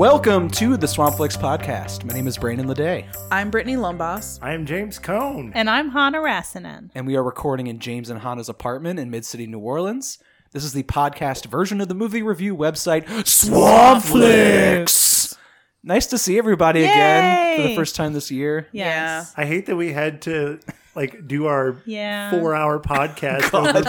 Welcome to the Swampflix podcast. My name is Brandon Ledet, I'm Britnee Lombas. I am James Cone. And I'm Hanna Räsänen. and we are recording in James and Hanna's apartment in Mid City, New Orleans. This is the podcast version of the movie review website Swampflix. Nice to see everybody again for the Yay! first time this year. Yes. I hate that we had to like do our Yeah. four hour podcast over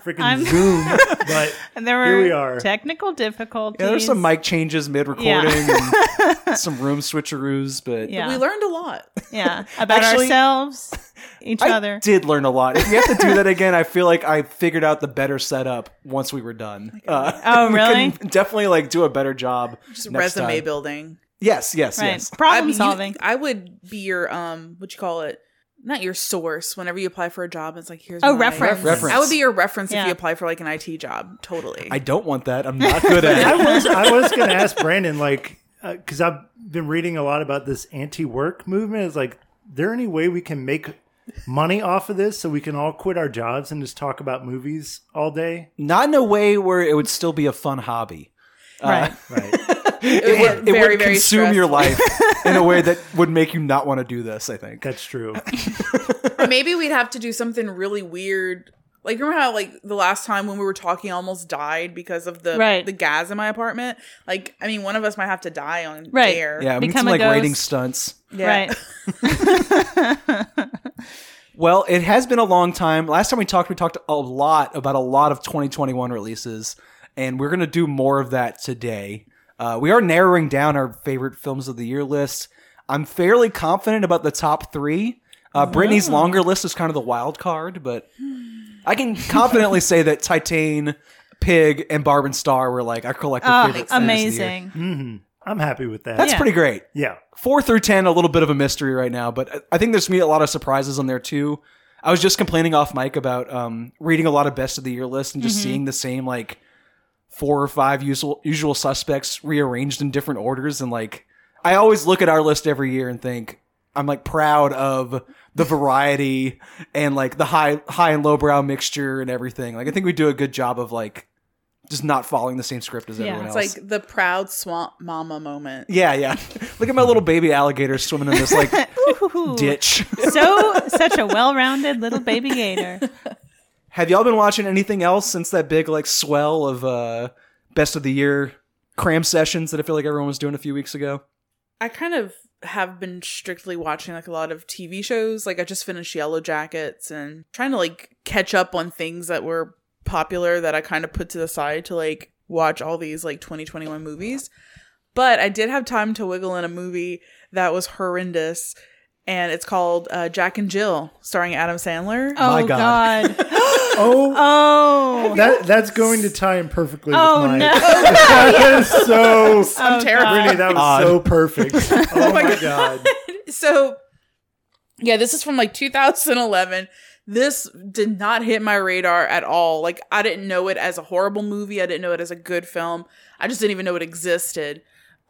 freaking I'm- Zoom, but And there were Here we are. technical difficulties. Yeah, there's some mic changes mid recording and some room switcheroos, but Yeah. We learned a lot. yeah. About Actually- ourselves, each I other. did learn a lot. If we have to do that again, I feel like I figured out the better setup once we were done. Uh, Oh, we really? can definitely like do a better job. Just next resume time. building. Yes, yes, Right. yes. Problem I mean, you- solving. I would be your um, what you call it? Not your source. Whenever you apply for a job, it's like here's a my- reference. Reference. I would be your reference Yeah. if you apply for like an IT job. Totally. I don't want that. I'm not good at I it. was I was gonna ask Brandon like uh, because I've been reading a lot about this anti-work movement. Is like, there any way we can make money off of this so we can all quit our jobs and just talk about movies all day? Not in a way where it would still be a fun hobby. Uh, right. Right. It, It, would would, it very would very consume your life in a way that would make you not want to do this. I think. That's true. Or maybe we'd have to do something really weird. Like remember how like the last time when we were talking I almost died because of the Right. the gas in my apartment. Like I mean one of us might have to die on Right. air. Yeah, we need Become some like ghost. rating stunts. Yeah. Right. Well, it has been a long time. Last time we talked, we talked a lot about a lot of 2021 releases, and we're going to do more of that today. Uh, we are narrowing down our favorite films of the year list. I'm fairly confident about the top three. Uh, Britnee's longer list is kind of the wild card, but I can confidently say that Titane, Pig, and Barb and Star were like our collective Oh, favorites. films of the year. amazing. hmm I'm happy with that. That's Yeah. pretty great. yeah. four through ten, a little bit of a mystery right now, but I- I think there's gonna be a lot of surprises on there too. I was just complaining off mic about um, reading a lot of best of the year lists and just seeing the same like four or five usual usual suspects rearranged in different orders, and like I always look at our list every year and think I'm like proud of the variety and like the high high and lowbrow mixture and everything. Like I think we do a good job of like just not following the same script as Yeah. everyone else. It's like the proud swamp mama moment. yeah, yeah. Look at my little baby alligator swimming in this like Ooh. ditch. so such a well-rounded little baby gator. Have y'all been watching anything else since that big like swell of uh best of the year cram sessions that I feel like everyone was doing a few weeks ago? I kind of have been strictly watching like a lot of TV shows. Like I just finished Yellow Jackets and trying to like catch up on things that were popular that I kind of put to the side to like watch all these like 2021 movies. But I did have time to wiggle in a movie that was horrendous and it's called uh, Jack and Jill starring Adam Sandler. Oh My God. God. Oh, Oh. that that's going to tie in perfectly Oh, with mine. no. that is so. I'm Oh, terrified. Britnee, that was Odd. so perfect. Oh my god. so yeah this is from like 2011 this did not hit my radar at all like i didn't know it as a horrible movie i didn't know it as a good film i just didn't even know it existed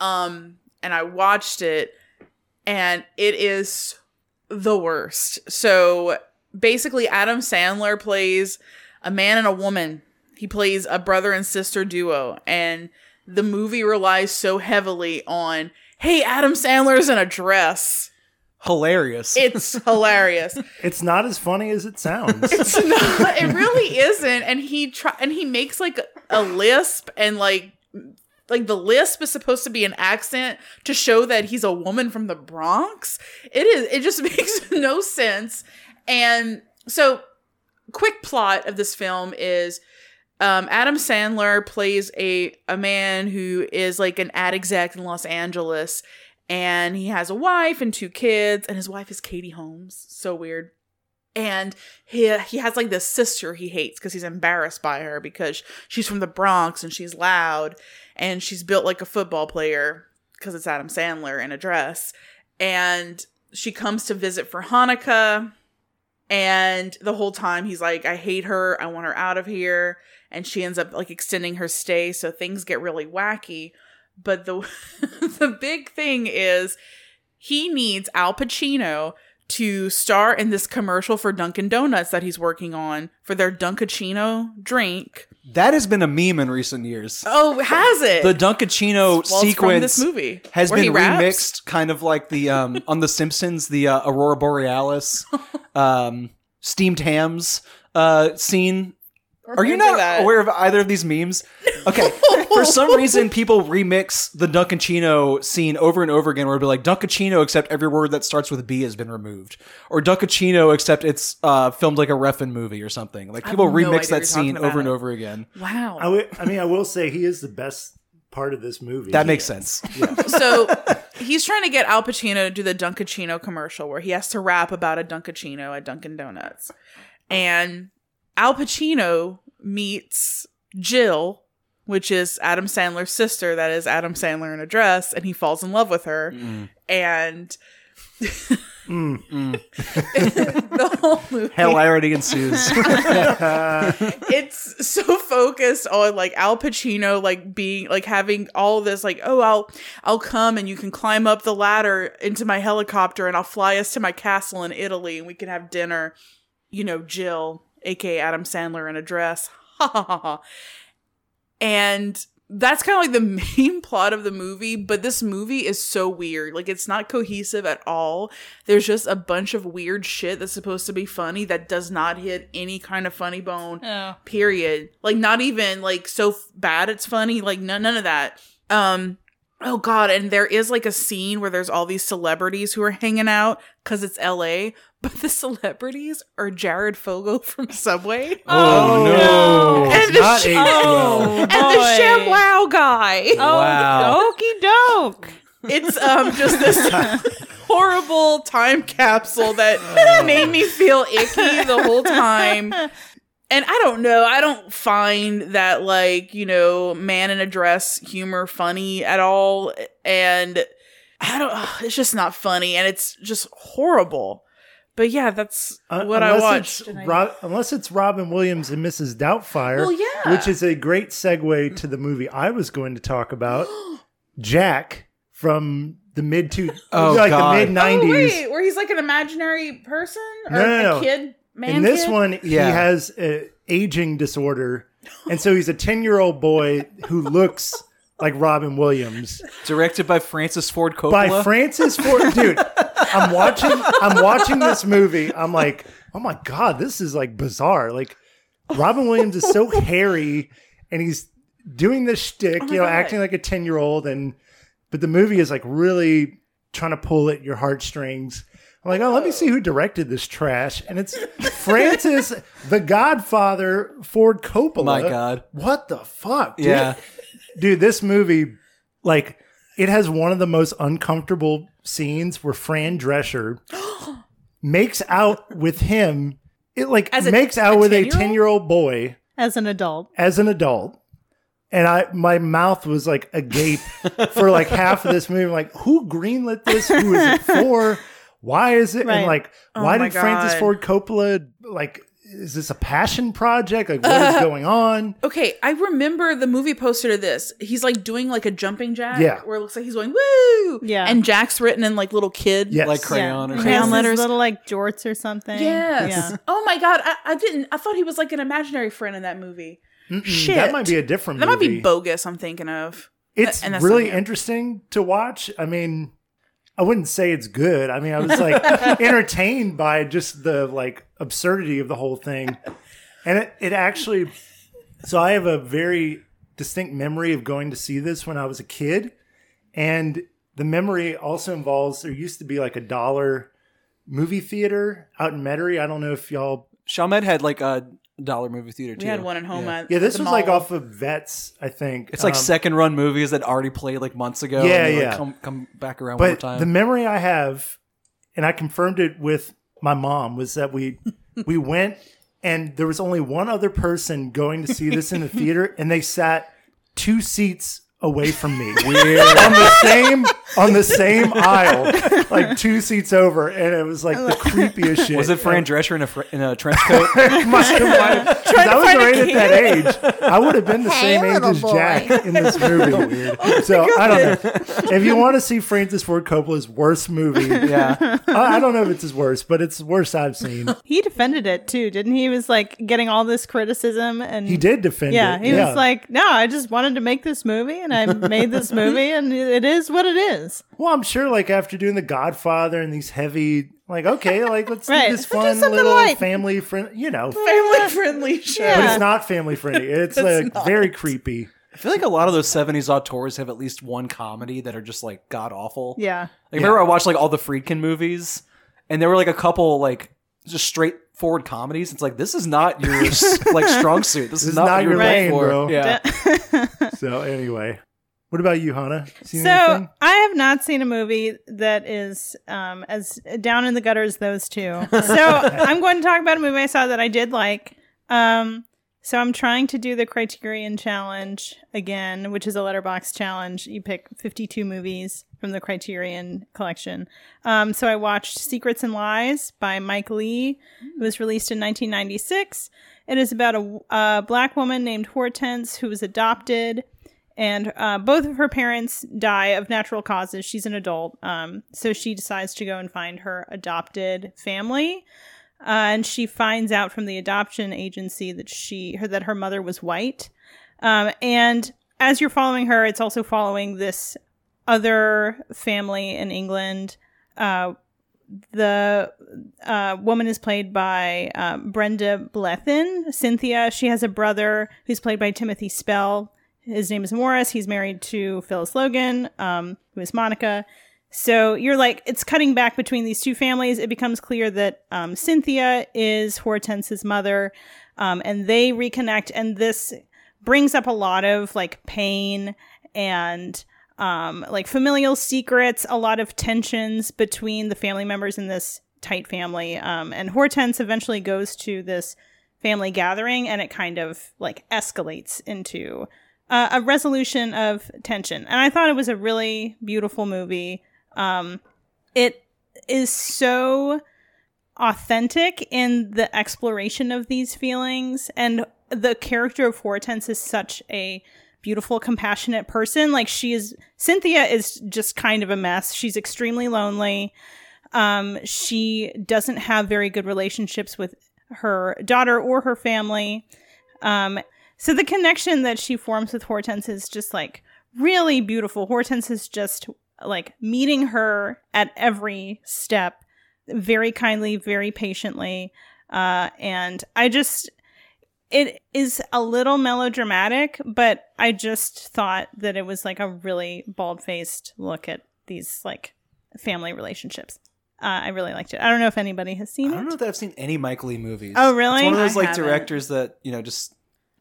um and i watched it and it is the worst so basically adam sandler plays a man and a woman he plays a brother and sister duo and the movie relies so heavily on hey adam sandler's in a dress Hilarious. it's hilarious. It's not as funny as it sounds. It's not. It really isn't. And he try and he makes like a lisp and like like the lisp is supposed to be an accent to show that he's a woman from the Bronx. It is. It just makes no sense. And so, quick plot of this film is. Um, Adam Sandler plays a a man who is like an ad exec in Los Angeles, and he has a wife and two kids, and his wife is Katie Holmes. So weird. And he he has like this sister he hates because he's embarrassed by her because she's from the Bronx and she's loud and she's built like a football player because it's Adam Sandler in a dress. And she comes to visit for Hanukkah. And the whole time he's like, I hate her. I want her out of here. And she ends up like extending her stay. So things get really wacky. But the the big thing is he needs Al Pacino to star in this commercial for Dunkin' Donuts that he's working on for their Dunkaccino drink. That has been a meme in recent years. Oh, has it? The Dunkaccino Well, sequence this movie, has been remixed, kind of like the um, on The Simpsons, the uh, Aurora Borealis um, steamed hams uh, scene. Are you not aware of either of these memes? Okay, for some reason, people remix the Dunkaccino scene over and over again, where it'll be like Dunkaccino, except every word that starts with B has been removed, or Dunkaccino, except it's uh, filmed like a Refn movie or something. Like people no remix that scene talking over and over again. Wow. I mean, I will say he is the best part of this movie. That makes sense. so he's trying to get Al Pacino to do the Dunkaccino commercial where he has to rap about a Dunkaccino at Dunkin' Donuts. And Al Pacino meets Jill, which is Adam Sandler's sister, that is Adam Sandler in a dress, and he falls in love with her. Mm. And mm. Mm. the whole movie Hilarity ensues. it's so focused on like Al Pacino like being like having all this like oh I'll I'll come and you can climb up the ladder into my helicopter and I'll fly us to my castle in Italy and we can have dinner. You know, Jill, aka Adam Sandler in a dress. Ha ha ha ha. And that's kind of like the main plot of the movie, but this movie is so weird. Like it's not cohesive at all. There's just a bunch of weird shit that's supposed to be funny that does not hit any kind of funny bone. Oh. Period. Like not even like so f- bad it's funny. Like none none of that. Um oh god, and there is like a scene where there's all these celebrities who are hanging out cuz it's LA, but the celebrities are Jared Fogle from Subway. Oh, no. And the not sh- Oh, and the. ShamWow guy. Oh, Wow. Okey doke. It's um just this horrible time capsule that made me feel icky the whole time. And I don't know, I don't find that like, you know, man in a dress humor funny at all and I don't it's just not funny and it's just horrible. But yeah, that's Un- what I unless watched. it's and Rob- unless it's Robin Williams and Mrs. Doubtfire, Well, yeah. which is a great segue to the movie I was going to talk about, Jack from the mid two, Oh, like God. the mid Oh, nineties. wait, where he's like an imaginary person or No, no, a no. kid, man In this kid? one, he has a aging disorder, and so he's a ten year old boy who looks like Robin Williams Directed by Francis Ford Coppola. by Francis Ford. Dude, I'm watching. I'm watching this movie. I'm like, oh my god, this is like bizarre. Like Robin Williams is so hairy, and he's doing this shtick, Oh you know, God. acting like a ten year old, and but the movie is like really trying to pull at your heartstrings. I'm like, oh, let me see who directed this trash, and it's Francis, the Godfather, Ford Coppola. My God. what the fuck? dude? yeah. dude this movie like it has one of the most uncomfortable scenes where fran drescher makes out with him it like As makes a out with a 10-year-old? 10 year old boy As an adult. as an adult and i my mouth was like agape for like half of this movie I'm like who greenlit this who is it for why is it Right. and like Oh why my did francis ford coppola like is this a passion project like what is uh, going on Okay, I remember the movie poster to this. He's like doing like a jumping jack, Yeah. where it looks like he's going woo, Yeah. and Jack's written in like little kid, yes Like crayon or something. Crayon letters. little like jorts or something. Yes. Yeah. Oh my god, I, I didn't. I thought he was like an imaginary friend in that movie. Mm-mm, Shit. that might be a different That might be bogus. I'm thinking of. it's and that's really interesting to watch. I mean, I wouldn't say it's good. I mean, I was like entertained by just the like absurdity of the whole thing. And it, it actually so I have a very distinct memory of going to see this when I was a kid. And the memory also involves there used to be like a dollar movie theater out in Metairie. I don't know if y'all Chalmette had like a dollar movie theater too. We had one at home. Yeah. At, Yeah, this at the was like off of Vets, I think. It's like Um, second run movies that already played like months ago. Yeah, and they, like, yeah. Come, come back around one more But time. the memory I have, and I confirmed it with my mom, was that we we went and there was only one other person going to see this in the theater, and they sat two seats away from me Weird. on the same on the same aisle, like two seats over, and it was like the creepiest shit. Was it Fran Drescher in a fr- in a trench coat? might, might have trying I was find right at that age. I would have been the Hey, same age little as boy. Jack in this movie. so I don't know. If you want to see Francis Ford Coppola's worst movie, Yeah. I I don't know if it's his worst, but it's the worst I've seen. He defended it too, didn't he? He was like getting all this criticism and He did defend it. Yeah, it. he was like, "No, I just wanted to make this movie, and I made this movie, and it is what it is." Well, I'm sure, like after doing The Godfather and these heavy, like okay, like let's Right. do this Let's do fun something little light. family friend, you know. Family friendly show. Yeah. it's not family friendly. It's like very creepy. I feel like a lot of those 70s auteurs have at least one comedy that are just like god awful. Yeah, Like, remember I watched like all the Friedkin movies, and there were like a couple like just straightforward comedies. It's like this is not your like strong suit. This, is is not, not your made lane, for. bro. Yeah, So anyway, what about you, Hanna? Seen So anything? I have not seen a movie that is um, as down in the gutter as those two. So I'm going to talk about a movie I saw that I did like. Um, so I'm trying to do the Criterion Challenge again, which is a Letterboxd challenge. You pick 52 movies from the Criterion collection. Um, so I watched Secrets and Lies by Mike Leigh. It was released in 1996. It is about a, a black woman named Hortense who was adopted and uh, both of her parents die of natural causes. She's an adult, um, so she decides to go and find her adopted family. Uh, and she finds out from the adoption agency that she her that her mother was white. Um, and as you're following her, it's also following this other family in England. Uh, the uh, woman is played by um, Brenda Blethyn, Cynthia. She has a brother who's played by Timothy Spall. His name is Morris. He's married to Phyllis Logan, um, who is Monica. So you're like, it's cutting back between these two families. It becomes clear that um, Cynthia is Hortense's mother, um, and they reconnect. And this brings up a lot of like pain and um, like familial secrets, a lot of tensions between the family members in this tight family. Um, and Hortense eventually goes to this family gathering, and it kind of like escalates into uh, a resolution of tension. And I thought it was a really beautiful movie. Um, it is so authentic in the exploration of these feelings, and the character of Hortense is such a beautiful, compassionate person. Like she is, Cynthia is just kind of a mess. She's extremely lonely. Um, she doesn't have very good relationships with her daughter or her family. Um, so the connection that she forms with Hortense is just like really beautiful. Hortense is just like meeting her at every step very kindly, very patiently. Uh, and I just, it is a little melodramatic, but I just thought that it was like a really bald faced look at these like family relationships. Uh, I really liked it. I don't know if anybody has seen it. I don't it. know that I've seen any Mike Leigh movies. Oh, really? It's one of those I like haven't. directors that you know just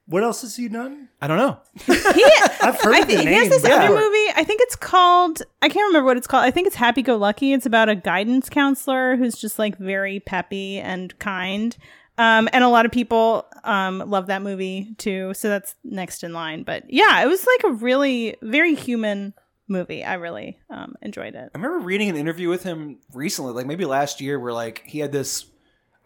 What else has he done? I don't know. He, I've heard I of the think he has this yeah. other movie. I think it's called. I can't remember what it's called. I think it's Happy Go Lucky. It's about a guidance counselor who's just like very peppy and kind. Um, and a lot of people um, love that movie too. So that's next in line. But yeah, it was like a really very human movie. I really um, enjoyed it. I remember reading an interview with him recently, like maybe last year, where like he had this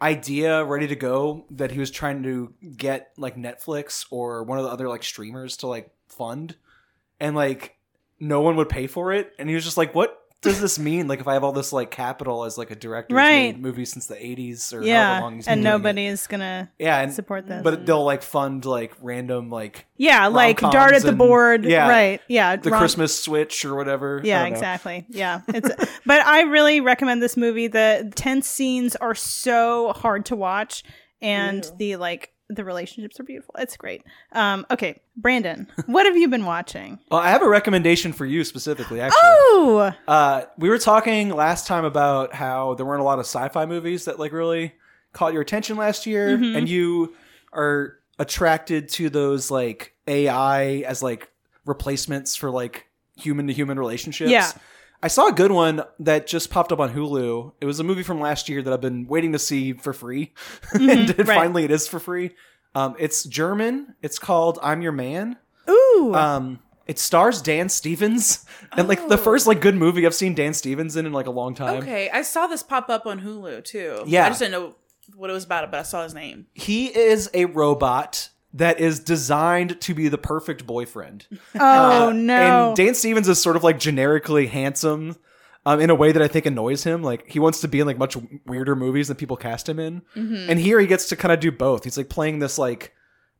idea ready to go that he was trying to get like Netflix or one of the other like streamers to like fund, and like no one would pay for it, and he was just like, "What does this mean? Like if I have all this like capital as like a director, Right. made movies since the '80s or however Yeah, long he's and doing it." nobody is gonna yeah, and support this. but they'll like fund like random like yeah, like dart at the and- board. yeah, right. Yeah, the rom- Christmas Switch or whatever. Yeah, exactly. Yeah, it's. but I really recommend this movie. The tense scenes are so hard to watch, and the like the relationships are beautiful. It's great. Um, okay, Brandon, what have you been watching? Well, I have a recommendation for you specifically. Actually, Oh, Uh, we were talking last time about how there weren't a lot of sci-fi movies that like really caught your attention last year, Mm-hmm. and you are attracted to those like AI as like replacements for like human to human relationships. Yeah. I saw a good one that just popped up on Hulu. It was a movie from last year that I've been waiting to see for free, and Mm-hmm. right. finally it is for free. Um, it's German. It's called "I'm Your Man." ooh, Um, it stars Dan Stevens, and like the first like good movie I've seen Dan Stevens in in like a long time. Okay, I saw this pop up on Hulu too. Yeah. I just didn't know what it was about, but I saw his name. He is a robot that is designed to be the perfect boyfriend. Oh Uh, no. And Dan Stevens is sort of like generically handsome um, in a way that I think annoys him. Like he wants to be in like much weirder movies than people cast him in. And here he gets to kind of do both. He's like playing this like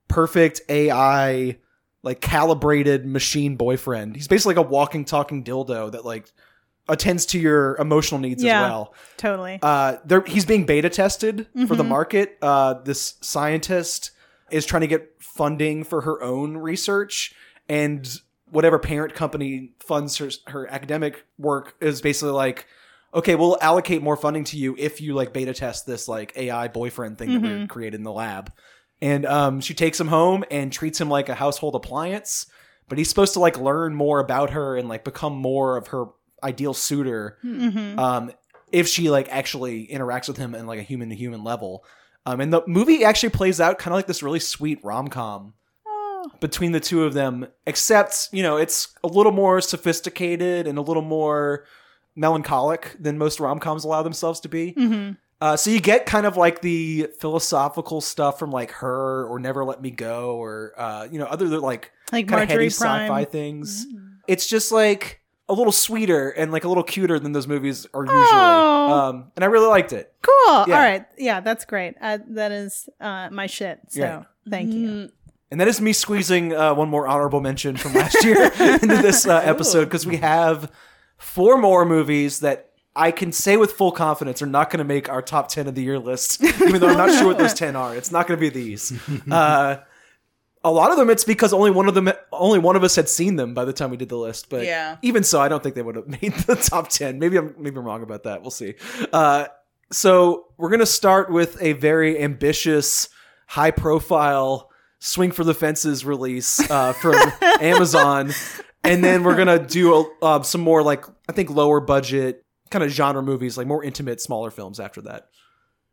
perfect AI, like calibrated machine boyfriend. He's basically like a walking, talking dildo that like attends to your emotional needs Yeah. as well. totally. Uh, there, he's being beta tested for the Mhm. market. Uh, this scientist is trying to get funding for her own research, and whatever parent company funds her, her academic work is basically like, okay, we'll allocate more funding to you if you like beta test this like AI boyfriend thing that we created in the lab. And um, she takes him home and treats him like a household appliance. But he's supposed to like learn more about her and like become more of her ideal suitor Mhm. um, if she like actually interacts with him in like a human to human level. Um, and the movie actually plays out kind of like this really sweet rom com Oh. between the two of them, except you know it's a little more sophisticated and a little more melancholic than most rom coms allow themselves to be. Mhm. Uh, so you get kind of like the philosophical stuff from like her or Never Let Me Go or uh, you know other like Like kind of heady sci-fi Prime. things. It's just like a little sweeter and like a little cuter than those movies are usually. Oh. Um, and I really liked it. Cool. Yeah. All right. Yeah, that's great. Uh, that is uh, my shit. So Yeah. thank you. Mm, And that is me squeezing uh, one more honorable mention from last year into this uh, episode because we have four more movies that I can say with full confidence are not going to make our top 10 of the year list, even though I'm not sure what those 10 are. It's not going to be these. Uh, a lot of them, it's because only one of them, only one of us had seen them by the time we did the list. But Yeah. even so, I don't think they would have made the top 10. Maybe I'm, maybe I'm wrong about that. We'll see. Uh, so we're going to start with a very ambitious, high profile swing for the fences release uh, from Amazon. And then we're going to do a, uh, some more like, I think lower budget kind of genre movies, like more intimate, smaller films after that.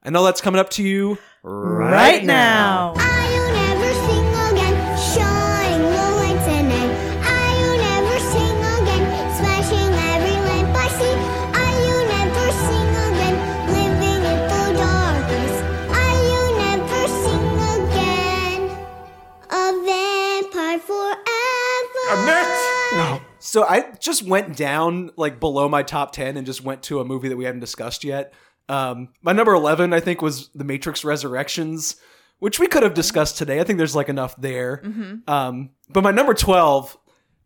I know that's coming up to you right, Right now. Are So I just went down like below my top 10 and just went to a movie that we haven't discussed yet. Um, my number 11, I think, was The Matrix Resurrections, which we could have discussed today. I think there's like enough there. Um, but my number 12,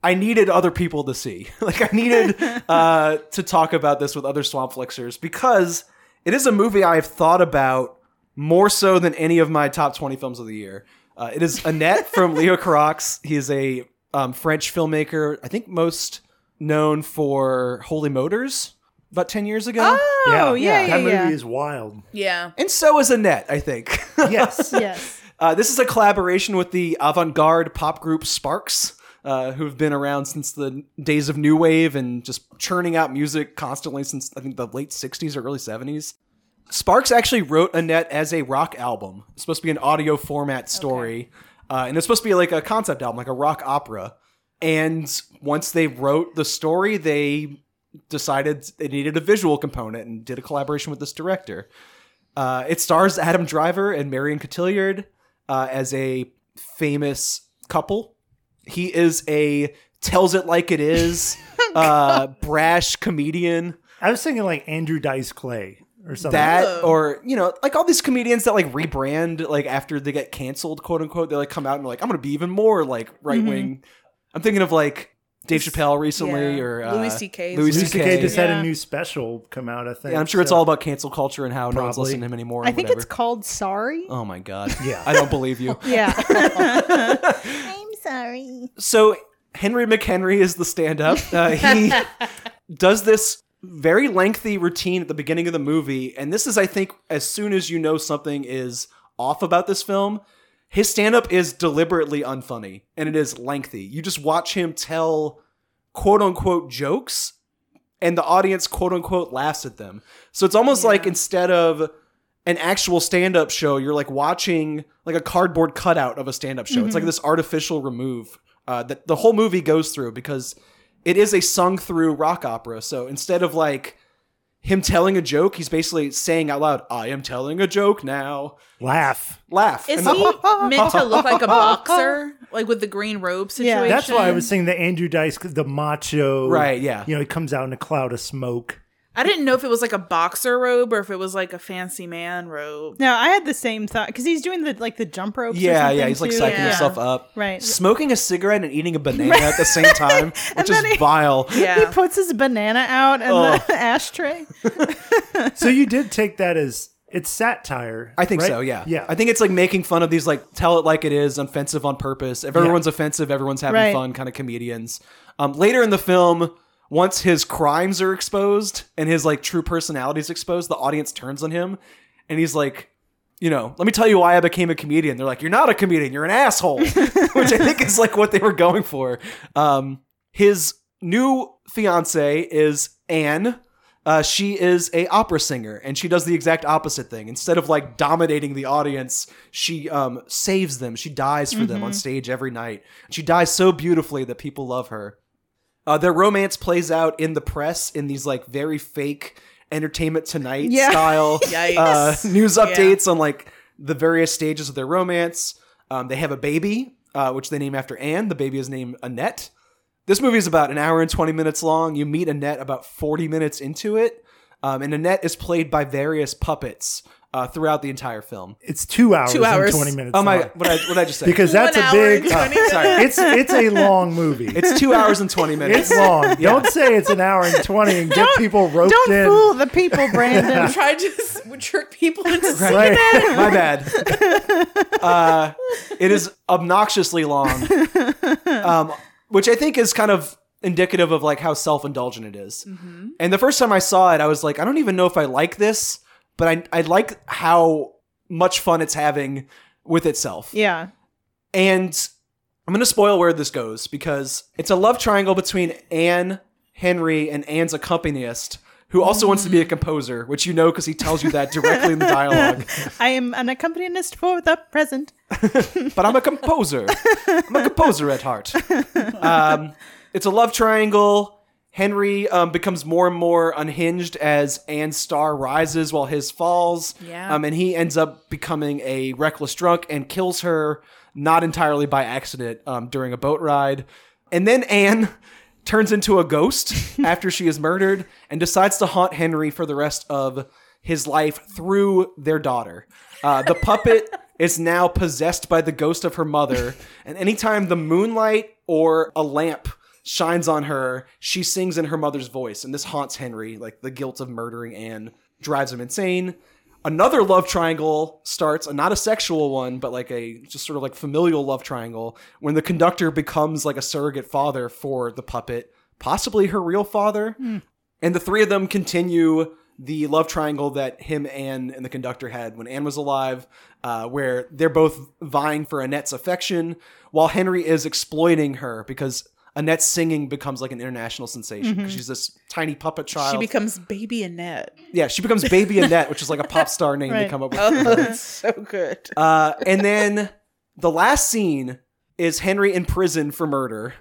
I needed other people to see. like I needed uh, to talk about this with other Swamp Flixers because it is a movie I've thought about more so than any of my top 20 films of the year. Uh, it is Annette from Leo Carax. He is a um, French filmmaker, I think most known for Holy Motors about 10 years ago. Oh, yeah, yeah, that yeah. movie is wild. Yeah. And so is Annette, I think. Yes. yes. Uh, this is a collaboration with the avant-garde pop group Sparks, uh, who've been around since the days of new wave and just churning out music constantly since I think the late '60s or early '70s. Sparks actually wrote Annette as a rock album. It's supposed to be an audio format story, uh, and it's supposed to be like a concept album, like a rock opera. And once they wrote the story, they decided they needed a visual component and did a collaboration with this director. Uh, it stars Adam Driver and Marion Cotillard uh, as a famous couple. He is a tells it like it is, uh, brash comedian. I was thinking like Andrew Dice Clay or something. That Oh. or you know, like all these comedians that like rebrand like after they get canceled, quote unquote. They like come out and like I'm gonna be even more like right wing. I'm thinking of like Dave Chappelle recently Yeah. or uh, Louis C.K. Louis Louis C.K. C.K. just had a new special come out. I think. Yeah, I'm sure it's all about cancel culture and how no one's listening to him anymore. I think whatever. it's called Sorry. Oh my god. Yeah. I don't believe you. Yeah. I'm sorry. So Henry McHenry is the stand-up. Uh, he does this very lengthy routine at the beginning of the movie, and this is, I think, as soon as you know something is off about this film, his stand-up is deliberately unfunny and it is lengthy. You just watch him tell quote unquote jokes, and the audience quote unquote laughs at them. So it's almost like instead of an actual stand-up show you're like watching like a cardboard cutout of a stand-up show it's like this artificial remove uh, that the whole movie goes through because it is a sung through rock opera so instead of like him telling a joke, he's basically saying out loud, "I am telling a joke now." Laugh. Laugh. Is And- he meant to look like a boxer, like with the green robe Yeah. situation? That's why I was saying that Andrew Dice, the macho. Right, yeah. You know, he comes out in a cloud of smoke. I didn't know if it was like a boxer robe or if it was like a fancy man robe. No, I had the same thought because he's doing the like the jump ropes. or yeah, something, yeah, he's like too. psyching Yeah. himself up. Right. Smoking a cigarette and eating a banana at the same time, which is then he- vile. He puts his banana out in Oh. the ashtray. So you did take that as it's satire. I think right? so, yeah. Yeah. I think it's like making fun of these like tell it like it is, offensive on purpose. If everyone's offensive, everyone's having Right. fun kind of comedians. Um, later in the film, once his crimes are exposed and his like true personality is exposed, the audience turns on him and he's like, you know, let me tell you why I became a comedian. They're like, you're not a comedian, you're an asshole, which I think is like what they were going for. Um, his new fiance is Anne. Uh, she is a opera singer, and she does the exact opposite thing. Instead of like dominating the audience, she um, saves them. She dies for them on stage every night. She dies so beautifully that people love her. Uh, their romance plays out in the press in these like very fake Entertainment Tonight Yeah. style uh, news updates on like the various stages of their romance. Um, they have a baby, uh, which they name after Anne. The baby is named Annette. This movie is about an hour and 20 minutes long. You meet Annette about 40 minutes into it. Um, and Annette is played by various puppets uh, throughout the entire film. It's two hours, Two hours. and 20 minutes. Oh my, long. what I, what I just say? Because that's One a hour big. and 20 Oh, sorry. it's it's a long movie. It's two hours and 20 minutes. It's long. Don't say it's an hour and 20 and get people roped Don't in. fool the people, Brandon. Try to trick people into seeing Right. it. My bad. Uh, it is obnoxiously long, um, which I think is kind of indicative of like how self-indulgent it is. And the first time I saw it, I was like, I don't even know if I like this, but I I like how much fun it's having with itself. yeah. And I'm going to spoil where this goes because it's a love triangle between Anne, Henry, and Anne's accompanist, who also wants to be a composer, which you know because he tells you that directly in the dialogue. I am an accompanist for the present. but I'm a composer. I'm a composer at heart. Um, it's a love triangle. Henry um, becomes more and more unhinged as Anne's star rises while his falls. Yeah. Um, and he ends up becoming a reckless drunk and kills her, not entirely by accident, um, during a boat ride. And then Anne turns into a ghost after she is murdered and decides to haunt Henry for the rest of his life through their daughter. Uh, the puppet is now possessed by the ghost of her mother, and anytime the moonlight or a lamp shines on her, she sings in her mother's voice, and this haunts Henry. Like the guilt of murdering Anne drives him insane. Another love triangle starts, not a sexual one, but like a just sort of like familial love triangle, when the conductor becomes like a surrogate father for the puppet, possibly her real father. And the three of them continue the love triangle that him, Anne, and the conductor had when Anne was alive, uh, where they're both vying for Annette's affection, while Henry is exploiting her because Annette's singing becomes like an international sensation because she's this tiny puppet child. She becomes Baby Annette. yeah, she becomes Baby Annette, which is like a pop star name they Right. come up with. Oh, that's so good. Uh, and then the last scene is Henry in prison for murder,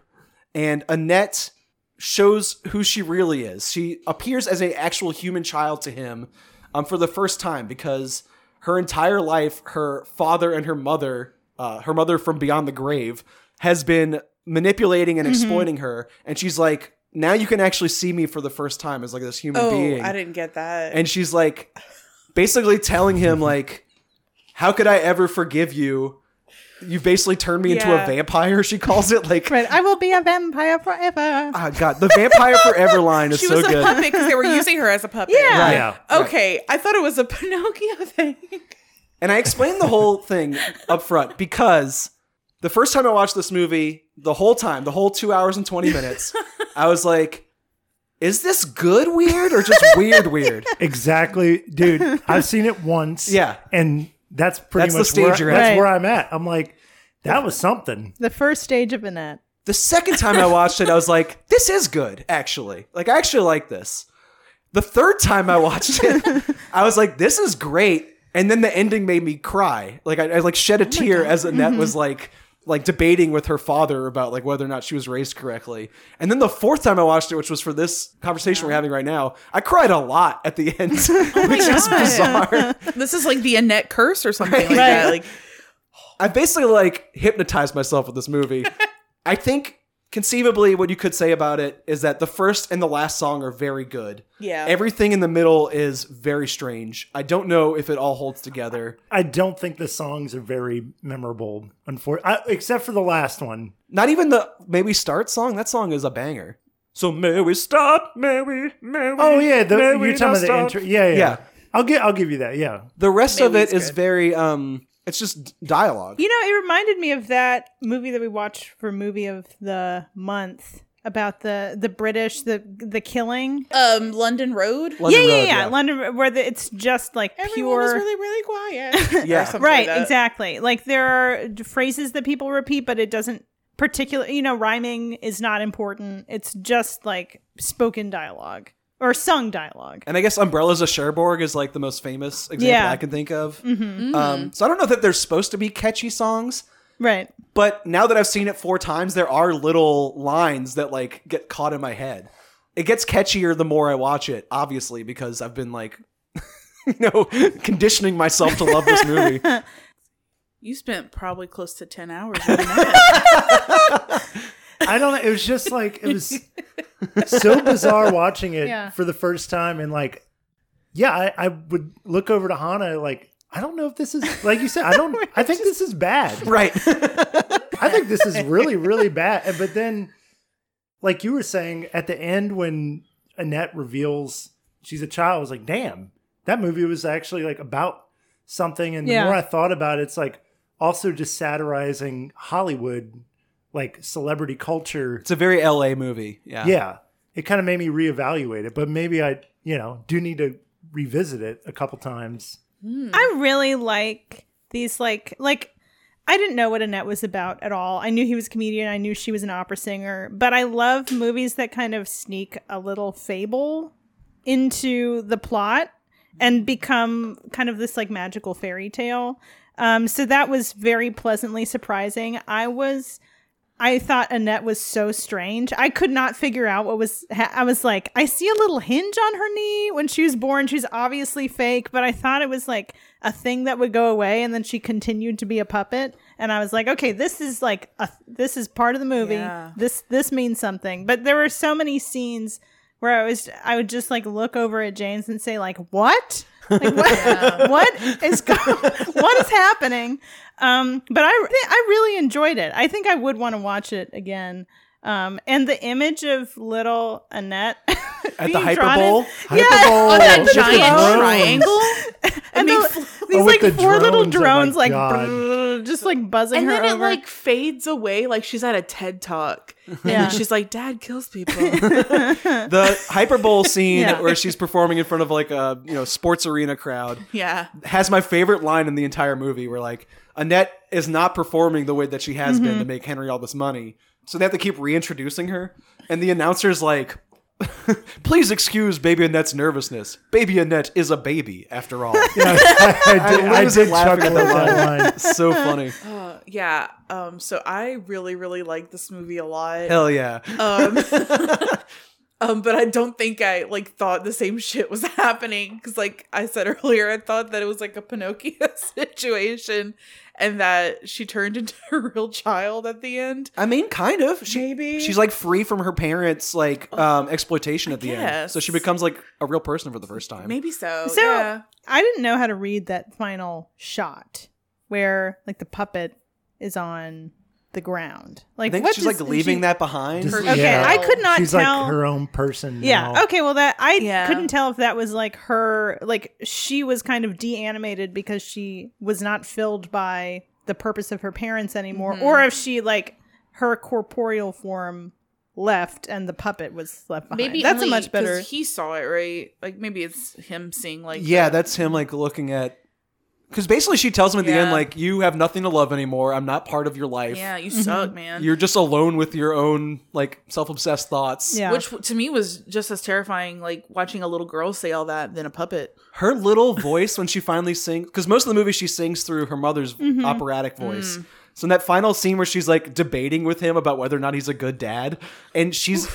and Annette shows who she really is. She appears as a actual human child to him um, for the first time because her entire life, her father and her mother, uh, her mother from beyond the grave, has been manipulating and mm-hmm. exploiting her, and she's like. Now you can actually see me for the first time as like this human Oh, being I didn't get that. and she's like basically telling him like how could i ever forgive you you basically turned me into a vampire she calls it like Right. I will be a vampire forever. oh god the vampire forever line is she so was a good puppet because they were using her as a puppet. Yeah. Right. Yeah. Okay, I thought it was a Pinocchio thing. and i explained the whole thing up front because the first time i watched this movie the whole time the whole two hours and 20 minutes i was like is this good weird or just weird weird Exactly, dude. I've seen it once. Yeah. and that's pretty That's the much stage where, you're that's Right. where I'm at. I'm like, that was something. The first stage of Annette. The second time I watched it, I was like, this is good, actually. Like, I actually like this. The third time I watched it, I was like, this is great. And then the ending made me cry. Like, I, I like shed a oh tear as Annette mm-hmm. was like like debating with her father about like whether or not she was raised correctly. And then the fourth time I watched it, which was for this conversation we're having right now, I cried a lot at the end, oh which is bizarre. This is like the Annette curse or something like Right. that. Like I basically like hypnotized myself with this movie. I think conceivably what you could say about it is that the first and the last song are very good. Yeah. Everything in the middle is very strange. I don't know if it all holds together. I don't think the songs are very memorable, unfortunately, except for the last one. Not even the May We Start song. That song is a banger. So may we start, may we, may we. Oh yeah, the, may we you're talking about the intro. Yeah, yeah, Yeah. I'll get. I'll give you that. Yeah. The rest of it is good. very um it's just dialogue. You know, it reminded me of that movie that we watched for movie of the month about the the British the the killing. um London Road. London yeah, yeah, Road, yeah, London, where the, it's just like Everyone pure. was really, really quiet. Yeah. Right, like exactly. Like there are phrases that people repeat, but it doesn't particular. You know, rhyming is not important. It's just like spoken dialogue or sung dialogue. And I guess Umbrellas of Cherbourg is like the most famous example Yeah. I can think of. Um, so I don't know that there's supposed to be catchy songs, Right. but now that I've seen it four times, there are little lines that like get caught in my head. It gets catchier the more I watch it, obviously, because I've been like, you know, conditioning myself to love this movie. You spent probably close to ten hours. on that. I don't know. It was just like it was so bizarre watching it Yeah. for the first time, and like, yeah, I, I would look over to Hanna like. I don't know if this is like you said. I don't. I think this is bad. right. I think this is really, really bad. But then, like you were saying, at the end when Annette reveals she's a child, I was like, damn, that movie was actually like about something. And the Yeah. more I thought about it, it's like also just satirizing Hollywood, like celebrity culture. it's a very LA movie. Yeah. Yeah. It kind of made me reevaluate it, but maybe I, you know, do need to revisit it a couple times. I really like these like like I didn't know what Annette was about at all. I knew he was a comedian, I knew she was an opera singer, but I love movies that kind of sneak a little fable into the plot and become kind of this like magical fairy tale. Um so that was very pleasantly surprising. I was I thought Annette was so strange. I could not figure out what was. Ha- I was like, I see a little hinge on her knee when she was born. She's obviously fake, but I thought it was like a thing that would go away, and then she continued to be a puppet. And I was like, okay, this is like a, this is part of the movie. Yeah. This this means something. But there were so many scenes where I was I would just like look over at James and say like, what? Like what? what is go- what is happening? Um, but I I really enjoyed it. I think I would want to watch it again. Um, and the image of little Annette At the being drawn Hyperbole? in- Hyperbole, On that with the giant triangle. and big the- fl- these Oh, like the four little drones, oh like brrr, just like buzzing and her then it like fades away like she's at a TED talk. And Yeah. then she's like, Dad kills people. The Hyperbole scene Yeah. where she's performing in front of like a you know sports arena crowd yeah. has my favorite line in the entire movie where like Annette is not performing the way that she has been to make Henry all this money. So they have to keep reintroducing her. And the announcer's like, please excuse baby Annette's nervousness. Baby Annette is a baby after all. I did, I lose did it laughing chuckle at at that that line. so funny. Uh, yeah. Um, so I really, really like this movie a lot. Hell yeah. Um, um, but I don't think I like thought the same shit was happening because, like I said earlier, I thought that it was like a Pinocchio situation, and that she turned into a real child at the end. I mean, kind of. She, Maybe. She's like free from her parents' like um, exploitation at the end. So she becomes like a real person for the first time. Maybe so. So yeah. I didn't know how to read that final shot where like the puppet is on the ground. Like I think what she's does- like leaving she- that behind. Just- Okay, yeah. I could not She's tell- like her own person. Yeah. now. Okay. Well, that I Yeah. couldn't tell if that was like her, like she was kind of deanimated because she was not filled by the purpose of her parents anymore, Mm-hmm. or if she like her corporeal form left and the puppet was left behind. Maybe that's only a much better. He saw it right. Like maybe it's him seeing like yeah, the- that's him like looking at. Because basically, she tells him at the end, like, "You have nothing to love anymore. I'm not part of your life. yeah. Mm-hmm. You suck, man. You're just alone with your own like self-obsessed thoughts." Yeah. Which to me was just as terrifying, like watching a little girl say all that than a puppet. Her little voice when she finally sings, because most of the movie she sings through her mother's operatic voice. So in that final scene where she's like debating with him about whether or not he's a good dad, and she's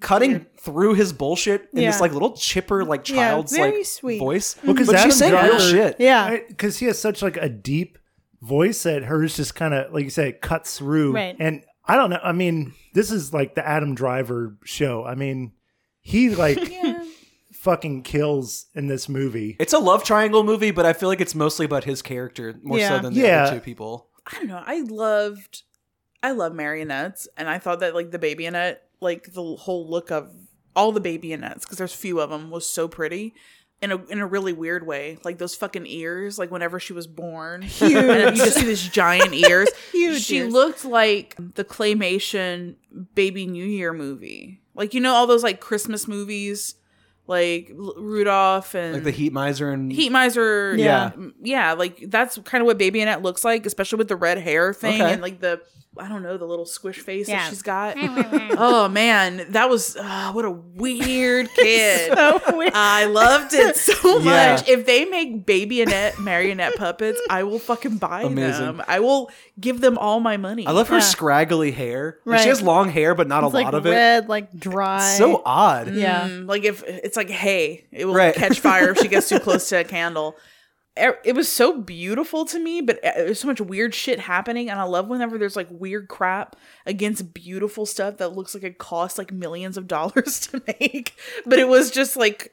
cutting through his bullshit in Yeah. this like little chipper, like Yeah, child's very like sweet. voice. Well, 'cause but Adam she's saying real shit. Yeah. because he has such like a deep voice that hers just kind of like you say it cuts through Right. and i don't know i mean this is like the adam driver show i mean he like fucking kills in this movie It's a love triangle movie, but I feel like it's mostly about his character more Yeah. so than the Yeah. other two people. I don't know. I loved, I love marionettes, and I thought that like the babyionette, like the whole look of all the babyonettes, because there's a few of them, was so pretty. In a, in a really weird way, like those fucking ears, like whenever she was born, huge. And you just see these giant ears. Huge She ears. looked like the claymation Baby New Year movie, like you know all those like Christmas movies, like Rudolph and Like the Heat Miser and Heat Miser. Yeah. Yeah. Yeah. Like that's kind of what Baby Annette looks like, especially with the red hair thing Okay. and like the, I don't know, the little squish face Yeah. that she's got. oh man, that was, uh, what a weird kid. So weird. I loved it so Yeah. much. If they make Baby Annette marionette puppets, I will fucking buy Amazing. them. I will give them all my money. I love her Yeah. scraggly hair. Like, She has long hair, but not it's a like lot of it. red, like dry. So odd. Yeah. Mm, like if it's like hay, it will Right. catch fire if she gets too close to a candle. E- It was so beautiful to me, but uh, there's so much weird shit happening, and I love whenever there's like weird crap against beautiful stuff that looks like it costs like millions of dollars to make, but it was just like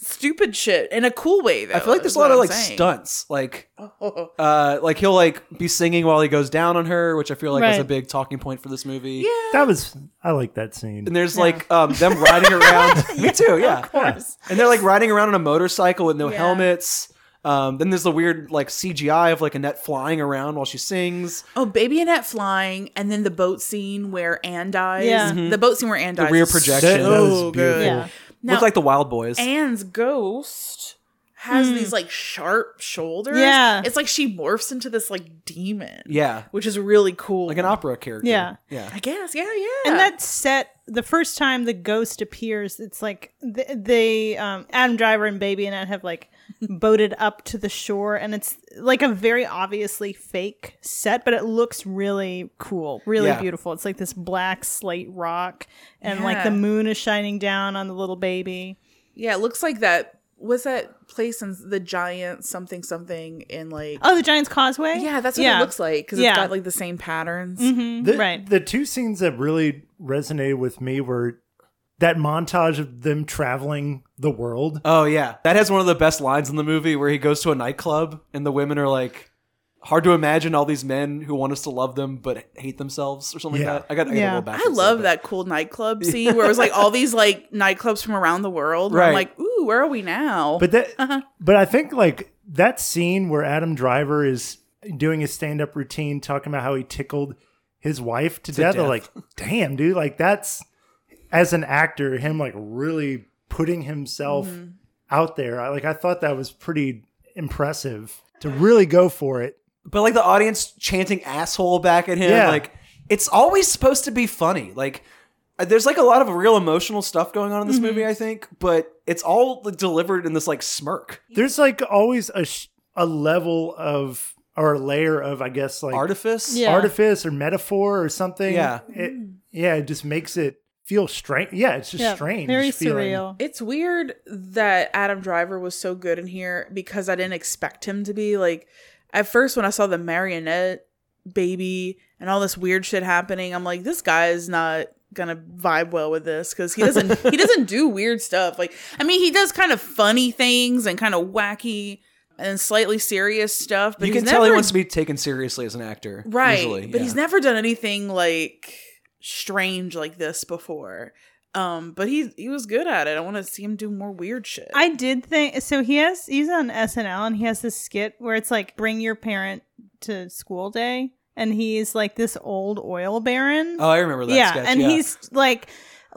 stupid shit in a cool way. Though, I feel like there's a lot of I'm like saying. stunts. Like Oh, uh like he'll like be singing while he goes down on her, which I feel like was Right. a big talking point for this movie. yeah, that was i like that scene And there's like um them riding around. Me too, yeah. of course. And they're like riding around on a motorcycle with no Yeah. helmets. Um, then there's the weird like CGI of like Annette flying around while she sings. Oh, Baby Annette flying, and then the boat scene where Anne dies. Yeah. The boat scene where Anne The dies. rear projection. that, that so beautiful good. Yeah. Now, Look like the Wild Boys. Anne's ghost has these like sharp shoulders. Yeah. It's like she morphs into this like demon. yeah. Which is really cool. Like an opera character. Yeah. Yeah. I guess. Yeah, yeah. And that set the first time the ghost appears, it's like th- they um, Adam Driver and Baby Annette have like boated up to the shore, and it's like a very obviously fake set, but it looks really cool, really Yeah. beautiful. It's like this black slate rock, and like the moon is shining down on the little baby. Yeah, it looks like that was that place in the giant something something in like Oh, the Giant's Causeway. Yeah, that's what Yeah. it looks like because Yeah. it's got like the same patterns. Mm-hmm, the, right. the two scenes that really resonated with me were that montage of them traveling the world Oh yeah. That has one of the best lines in the movie where he goes to a nightclub and the women are like hard to imagine all these men who want us to love them but hate themselves or something Yeah. like that. I got, I got Yeah. a little back. I love that cool nightclub scene where it was like all these like nightclubs from around the world. and I'm Right. like, ooh, where are we now? But that, Uh-huh. but I think like that scene where Adam Driver is doing his stand-up routine, talking about how he tickled his wife to, death. death. Like, damn, dude, like that's as an actor, him like really putting himself Mm-hmm. out there. I, like I thought that was pretty impressive to really go for it. But like the audience chanting asshole back at him, Yeah. like it's always supposed to be funny. Like uh, there's like a lot of real emotional stuff going on in this movie, I think, but it's all like, delivered in this like smirk. There's like always a sh- a level of or a layer of I guess like Artifice. Yeah. artifice or metaphor or something. Yeah. It, yeah, it just makes it feel strange. Yeah, it's just Yeah, strange. Very feeling. surreal. It's weird that Adam Driver was so good in here because I didn't expect him to be like at first when I saw the marionette baby and all this weird shit happening, I'm like, this guy is not gonna vibe well with this because he doesn't he doesn't do weird stuff. Like I mean he does kind of funny things and kind of wacky and slightly serious stuff, but you he's can tell he wants to be taken seriously as an actor. right usually, but yeah. he's never done anything like strange like this before um but he he was good at it i want to see him do more weird shit I did think so. He has he's on SNL and he has this skit where it's like bring your parent to school day, and he's like this old oil baron. Oh, I remember that yeah, sketch. and yeah. he's like,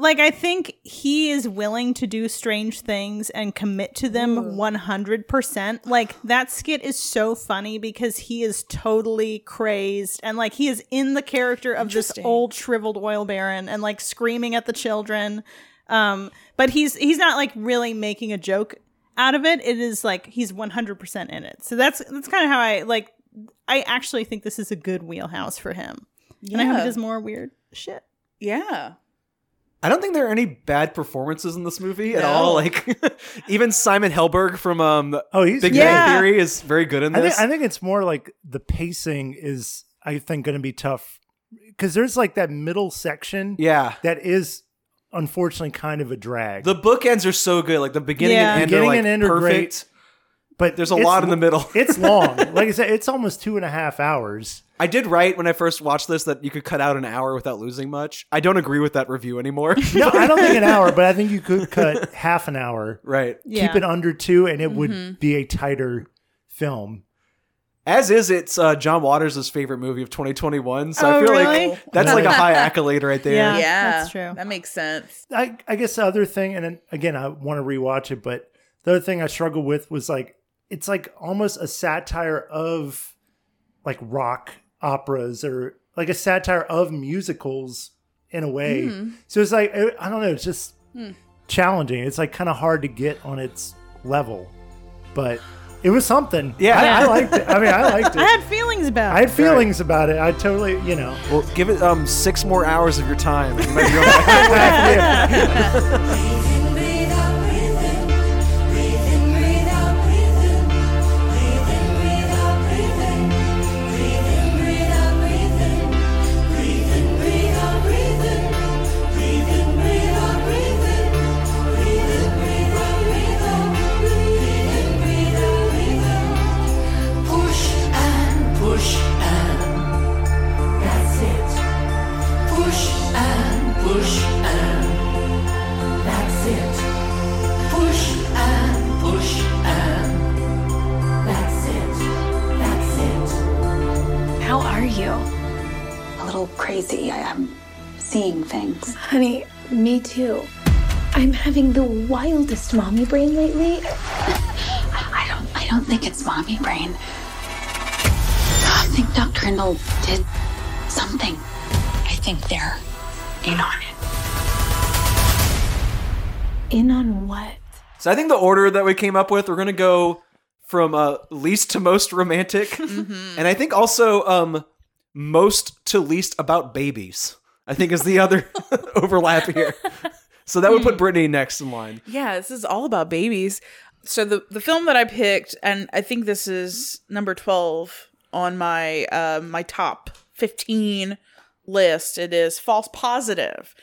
like I think he is willing to do strange things and commit to them one hundred percent. Like that skit is so funny because he is totally crazed and like he is in the character of this old shriveled oil baron and like screaming at the children. Um, but he's he's not like really making a joke out of it. It is like he's one hundred percent in it. So that's that's kind of how I like I actually think this is a good wheelhouse for him. And I hope he does more weird shit. Yeah. I don't think there are any bad performances in this movie at No. all. Like even Simon Helberg from um, Oh, he's Big great. Yeah. Bang Theory is very good in I this. think, I think it's more like the pacing is, I think, going to be tough because there's like that middle section yeah. that is unfortunately kind of a drag. The bookends are so good. Like the beginning Yeah. and end Beginning are like and end are perfect. Great. but There's a lot in the middle. it's long. Like I said, it's almost two and a half hours. I did write when I first watched this that you could cut out an hour without losing much. I don't agree with that review anymore. No, I don't think an hour, but I think you could cut half an hour, right. Yeah. keep it under two, and it Mm-hmm. would be a tighter film. As is, it's uh, John Waters' favorite movie of 2021. So I Oh, feel really? like that's like a high accolade right there. Yeah. Yeah. that's true. That makes sense. I, I guess the other thing, and then, again, I want to rewatch it, but the other thing I struggled with was like it's like almost a satire of like rock operas or like a satire of musicals in a way. So it's like I don't know, it's just challenging. It's like kind of hard to get on its level, but it was something. Yeah. I, I liked it. I mean, I liked it. I had feelings about it. I it. had feelings about it. I totally, you know. Well, give it um six more hours of your time. me too. I'm having the wildest mommy brain lately. I don't. I don't think it's mommy brain. I think Dr. Hindle did something. I think they're in on it. In on what? So I think the order that we came up with, we're gonna go from uh, least to most romantic, and I think also um, most to least about babies. I think is the other overlap here. So that would put Britnee next in line. Yeah, this is all about babies. So the the film that I picked, and I think this is number twelve on my uh, my top fifteen list. It is False Positive.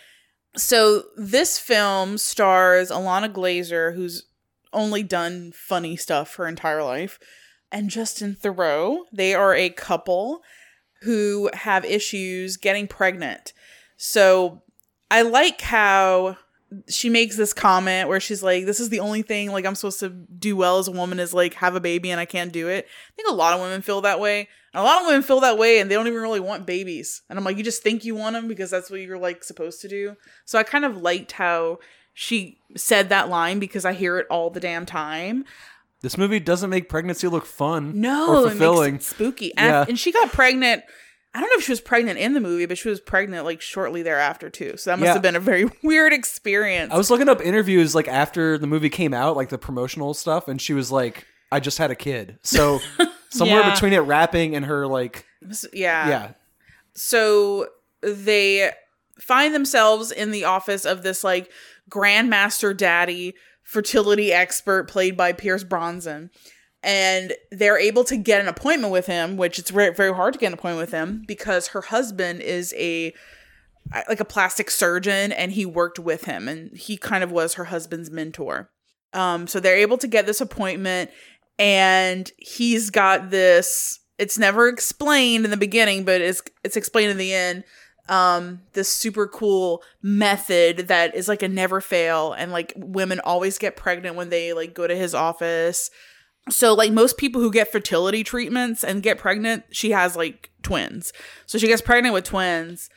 So this film stars Ilana Glazer, who's only done funny stuff her entire life, and Justin Theroux. They are a couple who have issues getting pregnant. So I like how she makes this comment where she's like, "This is the only thing like I'm supposed to do well as a woman is like have a baby and I can't do it." I think a lot of women feel that way. And a lot of women feel that way and they don't even really want babies. And I'm like, you just think you want them because that's what you're like supposed to do. So I kind of liked how she said that line because I hear it all the damn time. This movie doesn't make pregnancy look fun No, or it fulfilling. makes it spooky. And, Yeah. and she got pregnant. I don't know if she was pregnant in the movie, but she was pregnant like shortly thereafter too. So that must Yeah. have been a very weird experience. I was looking up interviews like after the movie came out, like the promotional stuff, and she was like, "I just had a kid." So somewhere Yeah. between it rapping and her like, yeah. yeah, So they find themselves in the office of this like grandmaster daddy fertility expert played by Pierce Brosnan. And they're able to get an appointment with him, which it's very, very hard to get an appointment with him because her husband is a like a plastic surgeon and he worked with him and he kind of was her husband's mentor. Um, so they're able to get this appointment and he's got this it's never explained in the beginning, but it's it's explained in the end. Um, this super cool method that is like a never fail, and like women always get pregnant when they like go to his office. So like most people who get fertility treatments and get pregnant, she has like twins. So she gets pregnant with twins.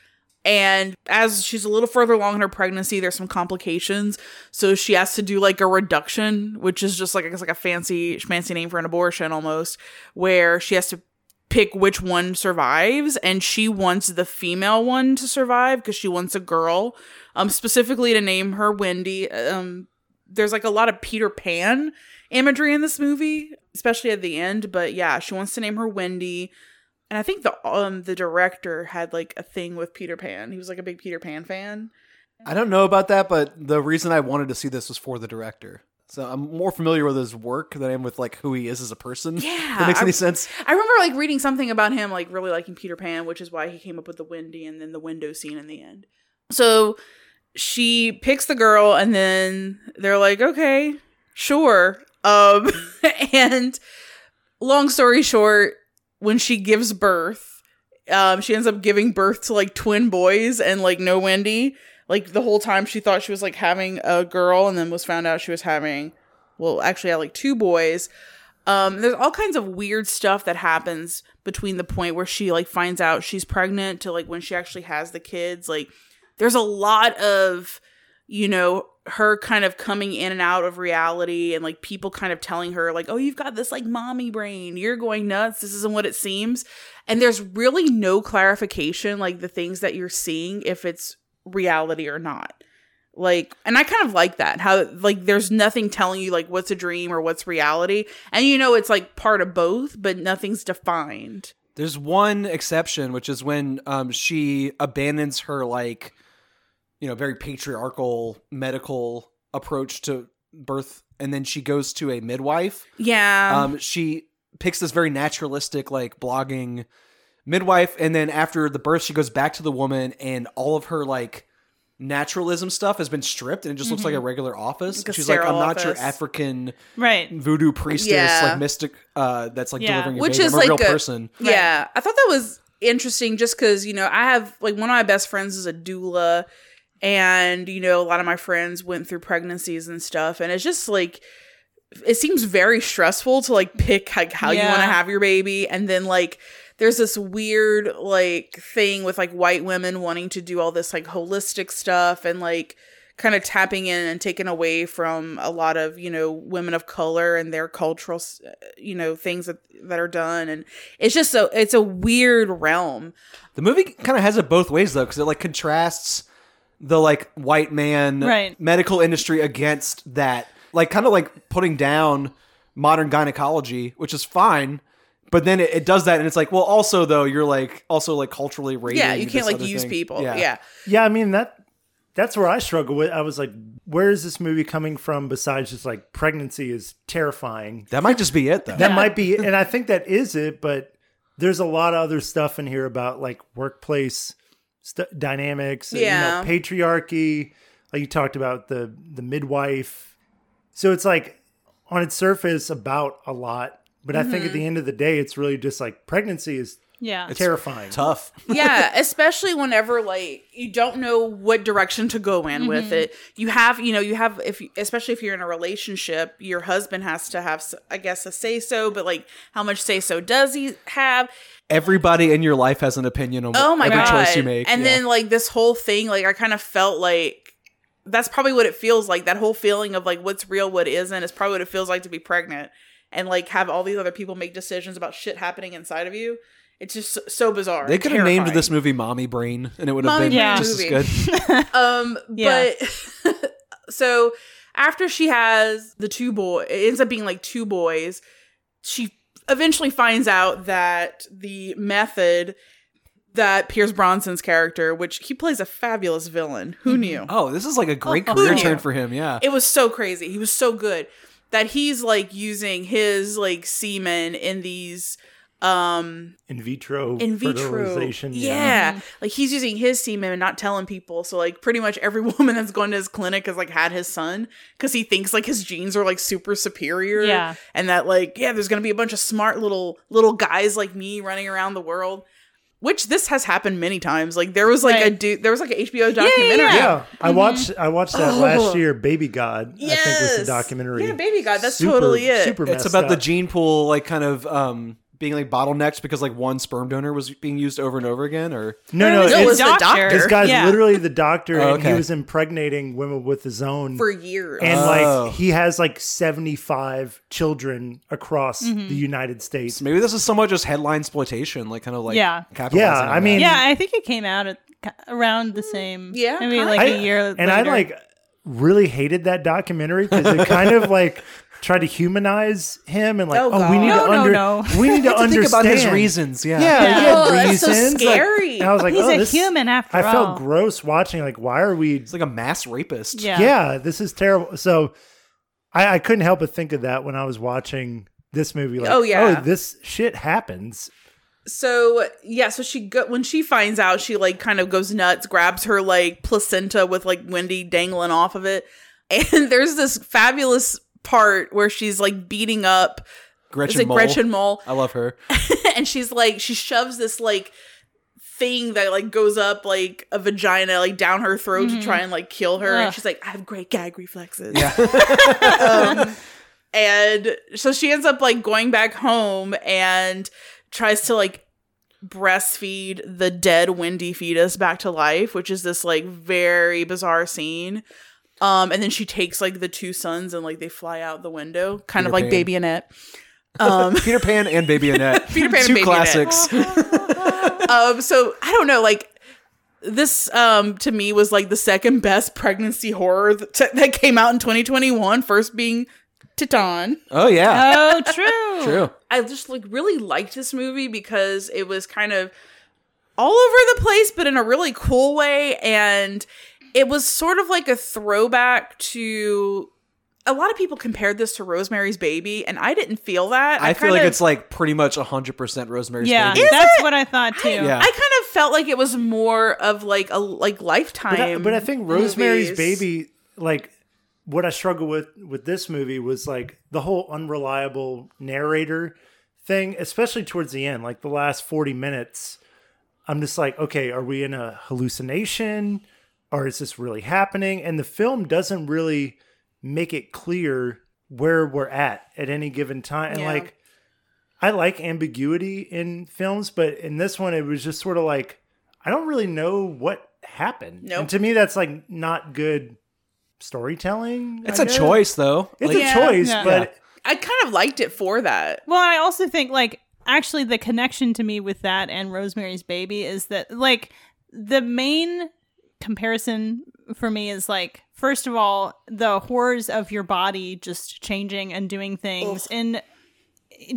And as she's a little further along in her pregnancy, there's some complications. So she has to do like a reduction, which is just like I guess like a fancy fancy name for an abortion almost, where she has to pick which one survives and she wants the female one to survive because she wants a girl um specifically to name her wendy um there's like a lot of Peter Pan imagery in this movie, especially at the end. But yeah, she wants to name her Wendy. And I think the um the director had like a thing with Peter Pan. He was like a big Peter Pan fan. I don't know about that, but the reason I wanted to see this was for the director. So I'm more familiar with his work than I am with like who he is as a person. Yeah, that makes I- any sense. I remember like reading something about him like really liking Peter Pan, which is why he came up with the Wendy and then the window scene in the end. So she picks the girl and then they're like, "Okay, sure." Um and long story short, when she gives birth, um she ends up giving birth to like twin boys and like no Wendy. Like the whole time she thought she was like having a girl and then was found out she was having well, actually had like two boys. Um, there's all kinds of weird stuff that happens between the point where she like finds out she's pregnant to like when she actually has the kids. Like, there's a lot of, you know, her kind of coming in and out of reality and like people kind of telling her like, "Oh, you've got this like mommy brain. You're going nuts. This isn't what it seems." And there's really no clarification like the things that you're seeing if it's reality or not like and i kind of like that how like there's nothing telling you like what's a dream or what's reality and you know it's like part of both but nothing's defined There's one exception, which is when um, she abandons her like, you know, very patriarchal medical approach to birth, and then she goes to a midwife. yeah Um, she picks this very naturalistic, like blogging midwife, and then after the birth, she goes back to the woman, and all of her like naturalism stuff has been stripped, and it just looks like a regular office. Like a She's like, I'm not your. African Right. voodoo priestess, Yeah. like mystic, uh, that's like Yeah. delivering your Which baby. is I'm a real a- person. yeah i thought that was interesting just because you know i have like one of my best friends is a doula and you know a lot of my friends went through pregnancies and stuff. And it's just like it seems very stressful to like pick like how you want to have your baby. And then like there's this weird like thing with like white women wanting to do all this like holistic stuff and like kind of tapping in and taking away from a lot of you know women of color and their cultural you know things that that are done. And it's just so it's a weird realm. The movie kind of has it both ways though, because it like contrasts the like white man Right. medical industry against that, like kind of like putting down modern gynecology, which is fine. But then it, it does that, and it's like, well, also though, you're like also like culturally rating. yeah you can't like use thing. people yeah. Yeah, I mean that that's where I struggle with. I was like, where is this movie coming from besides just like pregnancy is terrifying. That might just be it though. That might be it. and I think that is it, but there's a lot of other stuff in here about like workplace st- dynamics, and, Yeah. you know, patriarchy, like you talked about the the midwife. So it's like on its surface about a lot, but I Mm-hmm. think at the end of the day it's really just like pregnancy is Yeah. terrifying. tough. yeah, especially whenever like you don't know what direction to go in with it. You have, you know, you have if especially if you're in a relationship, your husband has to have i guess a say so, but like how much say so does he have? Everybody in your life has an opinion on Oh my every god. choice you make. and yeah. then like this whole thing like I kind of felt like that's probably what it feels like. That whole feeling of like what's real, what isn't is probably what it feels like to be pregnant and like have all these other people make decisions about shit happening inside of you. It's just so, so bizarre. they could have named this movie "Mommy Brain" and it would have Mommy been Brain just movie. as good. Um, Yeah. but so after she has the two boy, it ends up being like two boys. She eventually finds out that the method that Pierce Brosnan's character, which he plays a fabulous villain, who mm-hmm. knew? Oh, this is like a oh, great Oh, career turn for him. Yeah. It was so crazy. He was so good that he's like using his like semen in these um In vitro in vitro. fertilization. Yeah. Like he's using his semen and not telling people. So like pretty much every woman that's gone to his clinic has like had his son because he thinks like his genes are like super superior. Yeah. And that like, yeah, there's gonna be a bunch of smart little little guys like me running around the world. Which this has happened many times. Like there was like a dude there was like an HBO documentary. Yeah, I watched. I watched that Oh. last year. Baby God, I think was Yes. the documentary. Yeah, Baby God, that's Super- totally it. Super it's messed about the gene pool like kind of um being like bottlenecks because like one sperm donor was being used over and over again or No, no, No, it it's- was the doctor. this guy's Yeah. literally the doctor, Oh, and he was impregnating women with his own. for years. and Oh. like he has like seventy five children across mm-hmm. the United States. maybe this is somewhat just headline exploitation like kind of like Yeah. Yeah, on I that. mean- Yeah, I think it came out at around the same. Mm, yeah, i kinda. like I- a year. and I like really hated that documentary because it kind of like tried to humanize him and like, Oh, oh, we need God. to No, no, under, no. we need to To think understand about his reasons, yeah. Yeah, Yeah. he had Oh, that's so reasons. like- scary. and I was like, He's oh, a this- human after I all. felt gross watching. Like, why are we? It's like a mass rapist. Yeah. Yeah, this is terrible. So, I, I couldn't help but think of that when I was watching this movie. Like, Oh, yeah. oh, this shit happens. So yeah, so she go when she finds out, she like kind of goes nuts, grabs her like placenta with like Wendy dangling off of it, and there's this fabulous part where she's like beating up Gretchen is it Mol. Gretchen Mol, I love her. and she's like she shoves this like thing that like goes up like a vagina like down her throat to try and like kill her, and she's like, I have great gag reflexes. Yeah. um, and so she ends up like going back home and tries to like breastfeed the dead Wendy fetus back to life, which is this like very bizarre scene. Um, and then she takes like the two sons and like they fly out the window, kind of like Pan. Baby Annette. Um, Peter Pan and Baby Annette. Peter Pan and Two Baby classics. um, so I don't know, like this um to me was like the second best pregnancy horror that, that came out in 2021, first being Titane. Oh yeah. Oh, true. True. I just like really liked this movie because it was kind of all over the place, but in a really cool way. And it was sort of like a throwback to a lot of people compared this to Rosemary's Baby, and I didn't feel that. I, feel like of- it's like pretty much 100% Rosemary's Yeah, Baby. Yeah, that's what I thought too. Yeah. I kind of felt like it was more of like a like lifetime. But I, but I think Rosemary's movies. Baby, like what I struggle with with this movie was like the whole unreliable narrator thing, especially towards the end, like the last forty minutes. I'm just like, okay, are we in a hallucination, or is this really happening? And the film doesn't really make it clear where we're at at any given time. And Yeah. like, I like ambiguity in films, but in this one, it was just sort of like, I don't really know what happened. Nope. And to me, that's like not good storytelling. It's I a guess. choice though. It's Like, a Yeah. choice, Yeah. but I kind of liked it for that. Well, I also think like actually the connection to me with that and Rosemary's Baby is that like the main comparison for me is like first of all the horrors of your body just changing and doing things in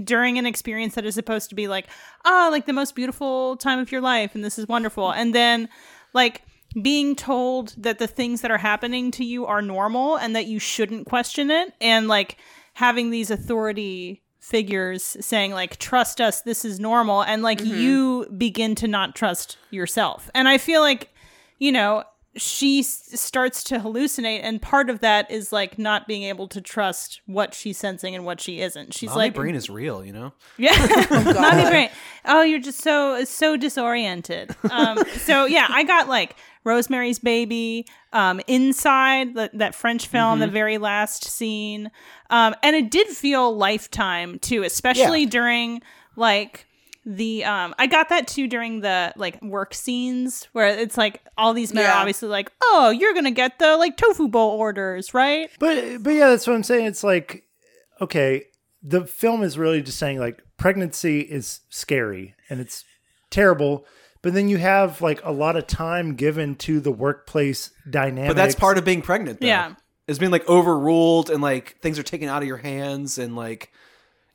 during an experience that is supposed to be like ah like the most beautiful time of your life and this is wonderful. And then like being told that the things that are happening to you are normal and that you shouldn't question it and like having these authority figures saying like trust us this is normal and like you begin to not trust yourself. And i feel like you know she s- starts to hallucinate and part of that is like not being able to trust what she's sensing and what she isn't she's Mommy like brain is real, you know? yeah, mommy brain. Oh, you're just so so disoriented. Um, so yeah, I got like Rosemary's Baby, um, Inside, that that French film, the very last scene, um, and it did feel Lifetime too, especially Yeah. during like the um I got that too during the like work scenes where it's like all these men are obviously like, oh, you're gonna get the like tofu bowl orders, right? but but yeah, that's what I'm saying. It's like, okay, the film is really just saying like pregnancy is scary and it's terrible. But then you have like a lot of time given to the workplace dynamic. But that's part of being pregnant, though. Yeah. It's being like overruled and like things are taken out of your hands and like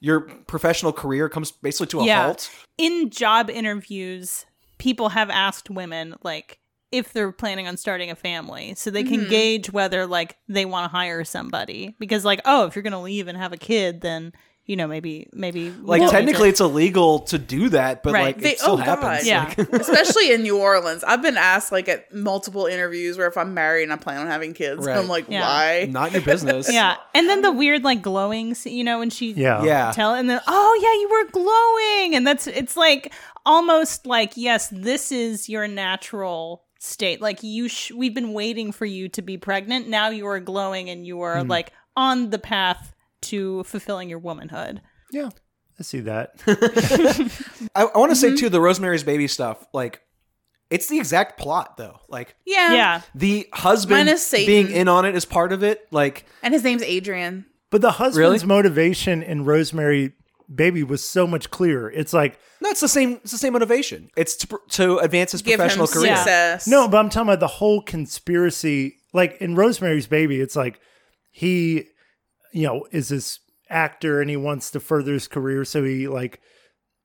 your professional career comes basically to a halt. In job interviews, people have asked women like if they're planning on starting a family so they can mm-hmm. gauge whether like they want to hire somebody. Because like oh if you're going to leave and have a kid then you know maybe maybe Like don't technically to- it's illegal to do that, but Right. like They- it still oh, God. happens. Yeah. Like, Especially in New Orleans. I've been asked like at multiple interviews where if I'm married and I plan on having kids, Right. I'm like, Yeah. why? not your business. yeah and then the weird like glowing you know when she yeah Yeah. tell and then oh yeah you were glowing and that's it's like almost like yes this is your natural state like you sh- we've been waiting for you to be pregnant now you are glowing and you are mm. like on the path to fulfilling your womanhood yeah. I see that. I, I want to Mm-hmm. say too the Rosemary's Baby stuff. Like, it's the exact plot though. Like Yeah. yeah the husband being in on it is part of it. Like And his name's Adrian. But the husband's Really? motivation in Rosemary Baby was so much clearer. It's like no, it's the same. It's the same motivation. It's to, to advance his Give him professional career. Success. no, but I'm talking about the whole conspiracy like in Rosemary's Baby, it's like he, you know, is this actor and he wants to further his career, so he like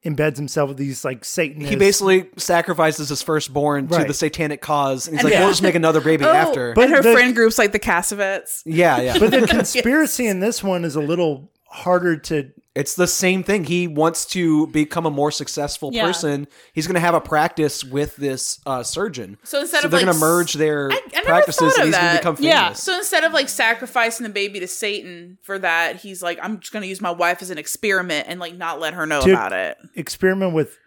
embeds himself with these like Satanists. He basically sacrifices his firstborn to the satanic cause, and he's And- like, Yeah. "We'll just make another baby Oh, after." But and her the- friend groups like the Cassavetes. yeah, yeah. but the conspiracy in this one is a little harder to It's the same thing. He wants to become a more successful Yeah. person. He's going to have a practice with this uh, surgeon. So instead so of, they're like, going to merge their I- I practices, thought and he's going to become famous. Yeah. So instead of like sacrificing the baby to Satan for that, he's like, I'm just gonna use my wife as an experiment and like not let her know To- about it. experiment with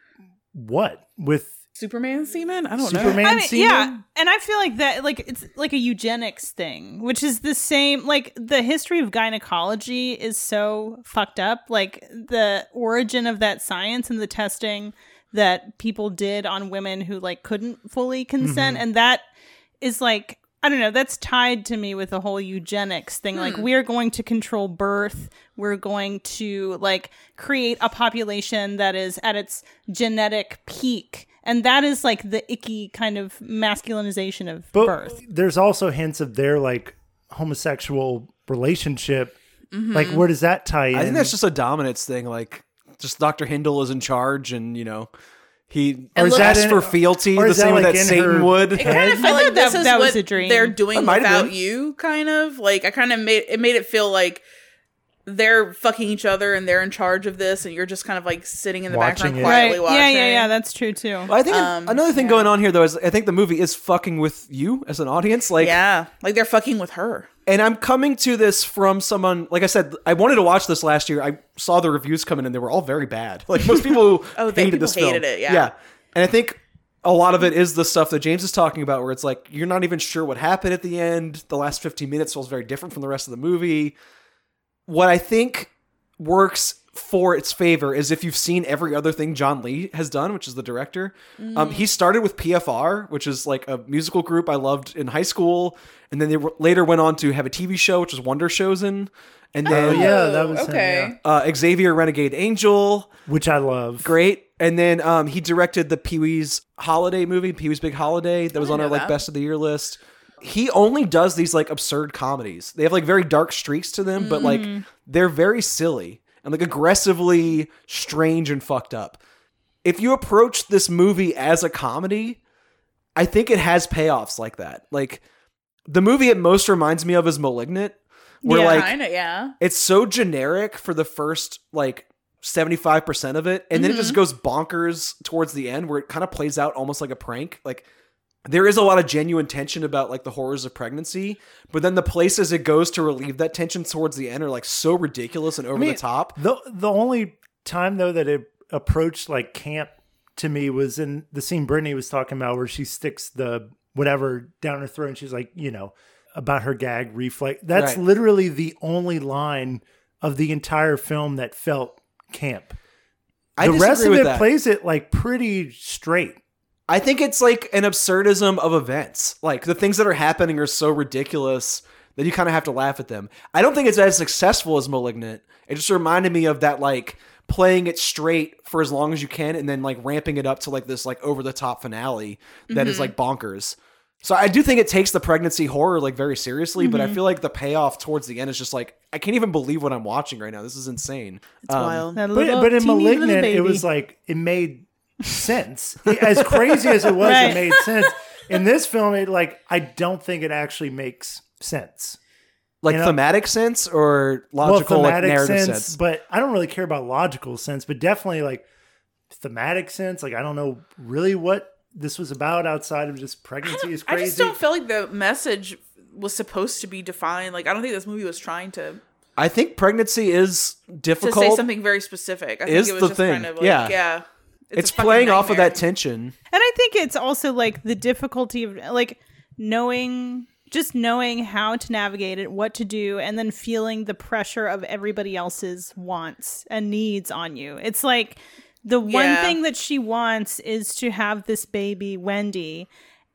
what with Superman semen? I don't know. Superman I mean, semen? yeah, and I feel like that, like it's like a eugenics thing, which is the same. Like the history of gynecology is so fucked up. Like the origin of that science and the testing that people did on women who like couldn't fully consent, mm-hmm. and that is like I don't know. That's tied to me with the whole eugenics thing. Like hmm. we are going to control birth. We're going to like create a population that is at its genetic peak. And that is like the icky kind of masculinization of But birth. there's also hints of their like homosexual relationship. Mm-hmm. Like, where does that tie in? I think that's just a dominance thing. Like, just Dr. Hindle is in charge, and, you know, he And look- asks in- for fealty or the that, same way like, that Satan would. It kind of I felt like thought this that- is that was what a dream. they're doing It might have without you, kind of. Like I kind of made it made it feel like they're fucking each other and they're in charge of this, and you're just kind of like sitting in the Watching background it. quietly Right. watching. Yeah, yeah, yeah. That's true too. Well, I think Um, another thing yeah. going on here, though, is I think the movie is fucking with you as an audience. Like, yeah, like they're fucking with her. and I'm coming to this from someone. Like I said, I wanted to watch this last year. I saw the reviews coming in; they were all very bad. Like most people Oh, they- hated people this film. hated it, yeah. yeah. And I think a lot of it is the stuff that James is talking about, where it's like you're not even sure what happened at the end. The last 15 minutes feels very different from the rest of the movie. What I think works for its favor is if you've seen every other thing John Lee has done, which is the director. Um, he started with PFFR, which is like a musical group I loved in high school, and then they w- later went on to have a TV show, which was Wonder Showzen, and Oh, then yeah, that was him, okay. uh, Xavier Renegade Angel, which I love. great. And then um, he directed the Pee Wee's Holiday movie, Pee Wee's Big Holiday, that was on know our like best of the year list. He only does these like absurd comedies. They have like very dark streaks to them, but like mm. they're very silly and like aggressively strange and fucked up. If you approach this movie as a comedy, I think it has payoffs like that. Like the movie it most reminds me of is Malignant, where Yeah. like yeah. it's so generic for the first like 75% of it and then it just mm-hmm. goes bonkers towards the end where it kind of plays out almost like a prank like there is a lot of genuine tension about like the horrors of pregnancy but then the places it goes to relieve that tension towards the end are like so ridiculous and over mean, the top The the only time though that it approached like camp to me was in the scene Britnee was talking about where she sticks the whatever down her throat and she's like, you know, about her gag reflex. That's Right. literally the only line of the entire film that felt camp. I the rest of it that. plays it like pretty straight. I think it's like an absurdism of events. Like the things that are happening are so ridiculous that you kind of have to laugh at them. I don't think it's as successful as Malignant. It just reminded me of that like playing it straight for as long as you can and then like ramping it up to like this like over the top finale that is like bonkers. So I do think it takes the pregnancy horror like very seriously, but I feel like the payoff towards the end is just like I can't even believe what I'm watching right now. This is insane. It's Um, wild. But little but in Malignant, it was like it made sense. as crazy as it was, Right. it made sense. In this film, it like I don't think it actually makes sense. like you know- thematic sense or logical like narrative sense. but I don't really care about logical sense, but definitely like thematic sense. Like I don't know really what this was about outside of just pregnancy is crazy. I just don't feel like the message was supposed to be defined. Like I don't think this movie was trying to I think pregnancy is difficult. to difficult. say something very specific. I think is it was the just thing. kind of like Yeah. yeah. It's, a fucking playing off of that tension. And I think it's also like the difficulty of like knowing just knowing how to navigate it, what to do, and then feeling the pressure of everybody else's wants and needs on you. It's like the one Yeah. thing that she wants is to have this baby, Wendy.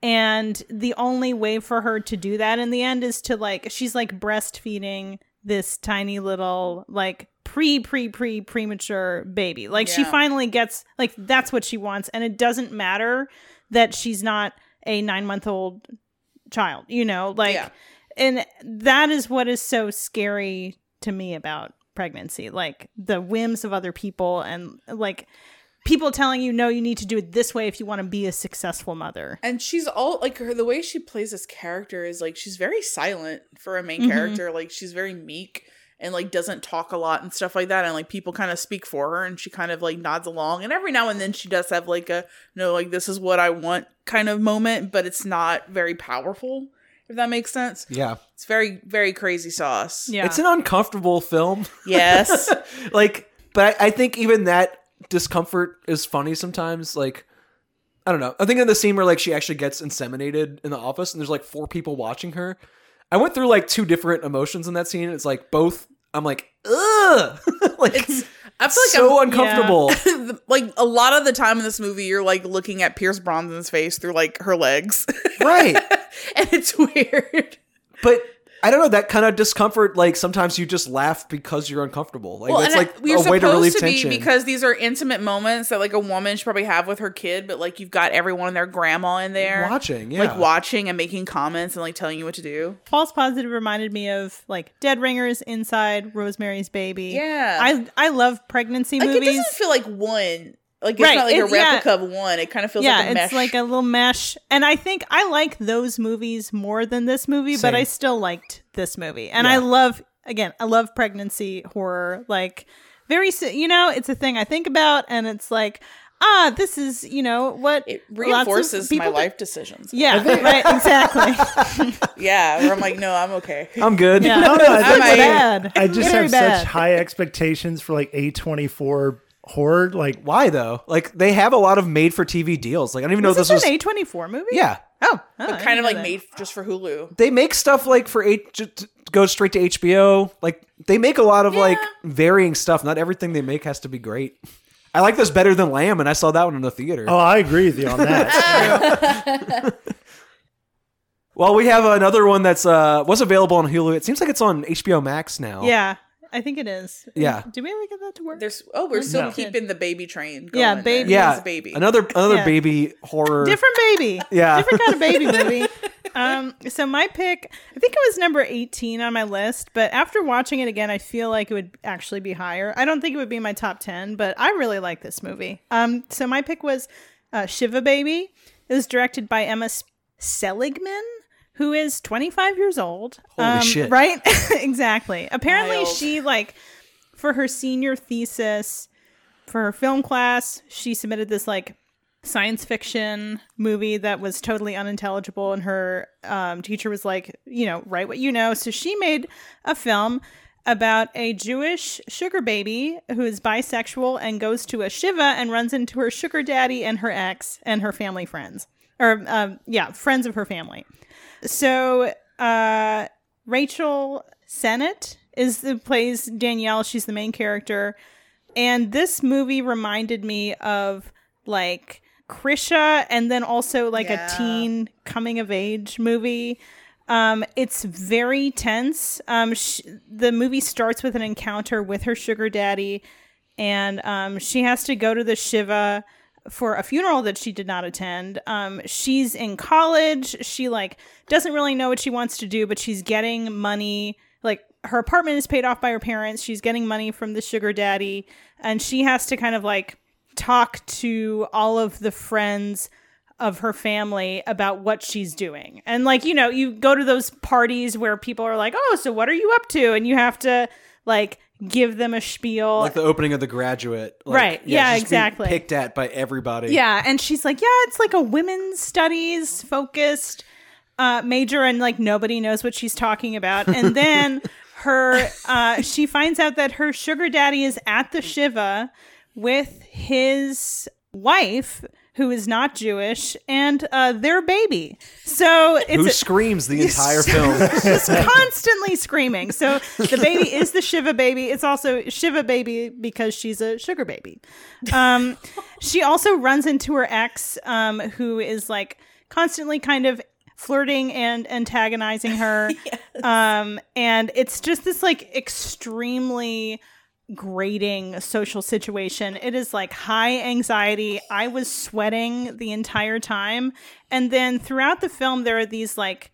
And the only way for her to do that in the end is to like, she's like breastfeeding this tiny little, like, pre, pre, pre, premature baby. Like, she finally gets, like, that's what she wants. And it doesn't matter that she's not a nine month old child, you know, like, Yeah. and that is what is so scary to me about pregnancy, like the whims of other people and like people telling you, no, you need to do it this way if you want to be a successful mother. And she's all like her the way she plays this character is like she's very silent for a main Mhm. character. Like she's very meek and like doesn't talk a lot and stuff like that. And like people kind of speak for her and she kind of like nods along. And every now and then she does have like a you know like this is what I want kind of moment, but it's not very powerful, if that makes sense. Yeah. It's very, very crazy sauce. Yeah. It's an uncomfortable film. Yes. like, but I, I think even that discomfort is funny sometimes. Like, I don't know. I think in the scene where like she actually gets inseminated in the office and there's like four people watching her. I went through like two different emotions in that scene. It's like both. I'm like, ugh, like It's I feel like so I'm, uncomfortable. the- like a lot of the time in this movie, you're like looking at Pierce Brosnan's face through like her legs, right. and it's weird. But I don't know that kind of discomfort. Like sometimes you just laugh because you're uncomfortable. Like it's and like I- we're a way to relieve supposed to tension. be because these are intimate moments that like a woman should probably have with her kid, but like you've got everyone and their grandma in there watching, yeah, like watching and making comments and like telling you what to do. False Positive reminded me of like Dead Ringers, Inside, Rosemary's Baby. Yeah. I I love pregnancy Like it movies. doesn't feel like one. Like it's Right, not like a it's- yeah. replica of one. It kind of feels yeah, like a it's like a little mesh. And I think I like those movies more than this movie, but I still liked this movie. And I love again, I love pregnancy horror. Like very you know, it's a thing I think about and it's like ah, this is, you know, what it reinforces my do- life decisions. Yeah, right, exactly. Yeah, where I'm like, no, I'm okay. I'm good. Yeah. No, no, I It's think I- bad. I just Very have bad. such high expectations for like A24 horror. Like, Why though? Like they have a lot of made-for-TV deals. Like I don't even know this this was. an A24 movie? yeah, Oh, oh, I But kind of like that. made just for Hulu. they make stuff like for H to to go straight to HBO. Like they make a lot of like varying stuff. Not everything they make has to be great. I like this better than Lamb, and I saw that one in the theater. oh, I agree with you on that. Well, we have another one that's uh was available on Hulu. It seems like it's on HBO Max now. Yeah, I think it is. Yeah. Do we ever get that to work? There's oh, we're still No. keeping the baby train. Going Yeah, there. baby- yeah, It's a baby. Another another Yeah. baby horror. different baby. Yeah. different kind of baby movie. Um, so my pick, I think it was number eighteen on my list, but after watching it again, I feel like it would actually be higher. I don't think it would be my top ten, but I really like this movie. Um, so my pick was uh, Shiva Baby. It was directed by Emma Seligman. Who is 25 years old? Um, Holy shit. Right? exactly. Apparently, Wild. she like for her senior thesis for her film class, she submitted this like science fiction movie that was totally unintelligible and her um, teacher was like you know write what you know so she made a film about a jewish sugar baby who is bisexual and goes to a shiva and runs into her sugar daddy and her ex and her family friends or um, yeah friends of her family so uh, rachel sennott is the plays danielle she's the main character and this movie reminded me of like Krisha and then also like Yeah. a teen coming of age movie. Um, it's very tense. Um, sh- the movie starts with an encounter with her sugar daddy, and um, she has to go to the Shiva for a funeral that she did not attend. Um, she's in college. She like doesn't really know what she wants to do, but she's getting money. Like her apartment is paid off by her parents. She's getting money from the sugar daddy, and she has to kind of like talk to all of the friends of her family about what she's doing. And like, you know, you go to those parties where people are like, "Oh, so what are you up to?" and you have to like give them a spiel. like the opening of The Graduate. Like, Right. Yeah, she's exactly. Picked at by everybody. Yeah, and she's like, "Yeah, it's like a women's studies focused uh, major, and like nobody knows what she's talking about." And then her, uh, she finds out that her sugar daddy is at the shiva with his wife, who is not Jewish, and uh, their baby. So it's Who a- screams the entire film? just constantly screaming. So the baby is the Shiva baby. It's also Shiva baby because she's a sugar baby. Um, she also runs into her ex, um, who is like constantly kind of flirting and antagonizing her. Um, and it's just this like extremely grating social situation. It is like high anxiety. I was sweating the entire time. And then throughout the film, there are these like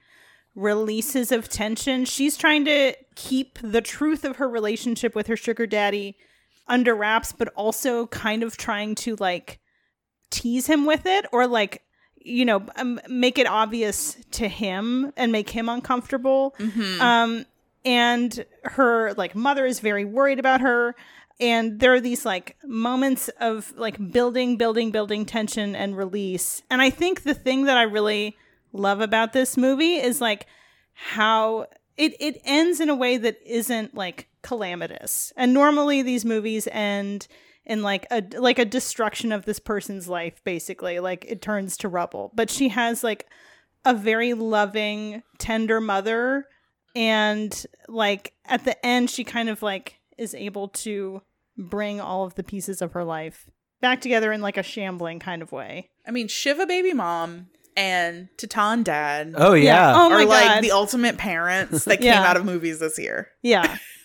releases of tension. She's trying to keep the truth of her relationship with her sugar daddy under wraps, but also kind of trying to like tease him with it or like you know um, make it obvious to him and make him uncomfortable um and her like mother is very worried about her. And there are these like moments of like building building building tension and release. And i think the thing that i really love about this movie is like how it it ends in a way that isn't like calamitous. And normally these movies end in like a like a destruction of this person's life basically. Like it turns to rubble. But she has like a very loving tender mother and like at the end she kind of like is able to bring all of the pieces of her life back together in like a shambling kind of way. I mean, Shiva baby mom and Titane dad Oh yeah. oh my are like god. the ultimate parents that came out of movies this year. yeah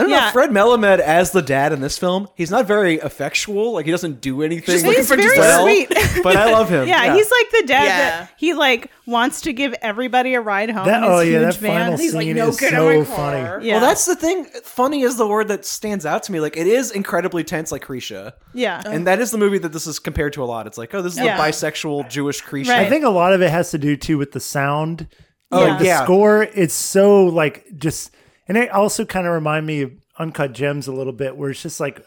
I don't know. Fred Melamed as the dad in this film, he's not very effectual. Like he doesn't do anything. Just looking He's for very well, sweet. but I love him. yeah, he's like the dad Yeah. that he like wants to give everybody a ride home That- in his oh, yeah, huge that van. final He's like, scene no, is get in so funny. yeah Well, that's the thing. Funny is the word that stands out to me. Like it is incredibly tense, like Krisha, yeah and that is the movie that this is compared to a lot. It's like, oh, this is Yeah. a bisexual Jewish Krisha. Right. I think a lot of it has to do too with the sound. Oh, Like, the score. It's so like just, and it also kind of remind me of Uncut Gems a little bit, where it's just like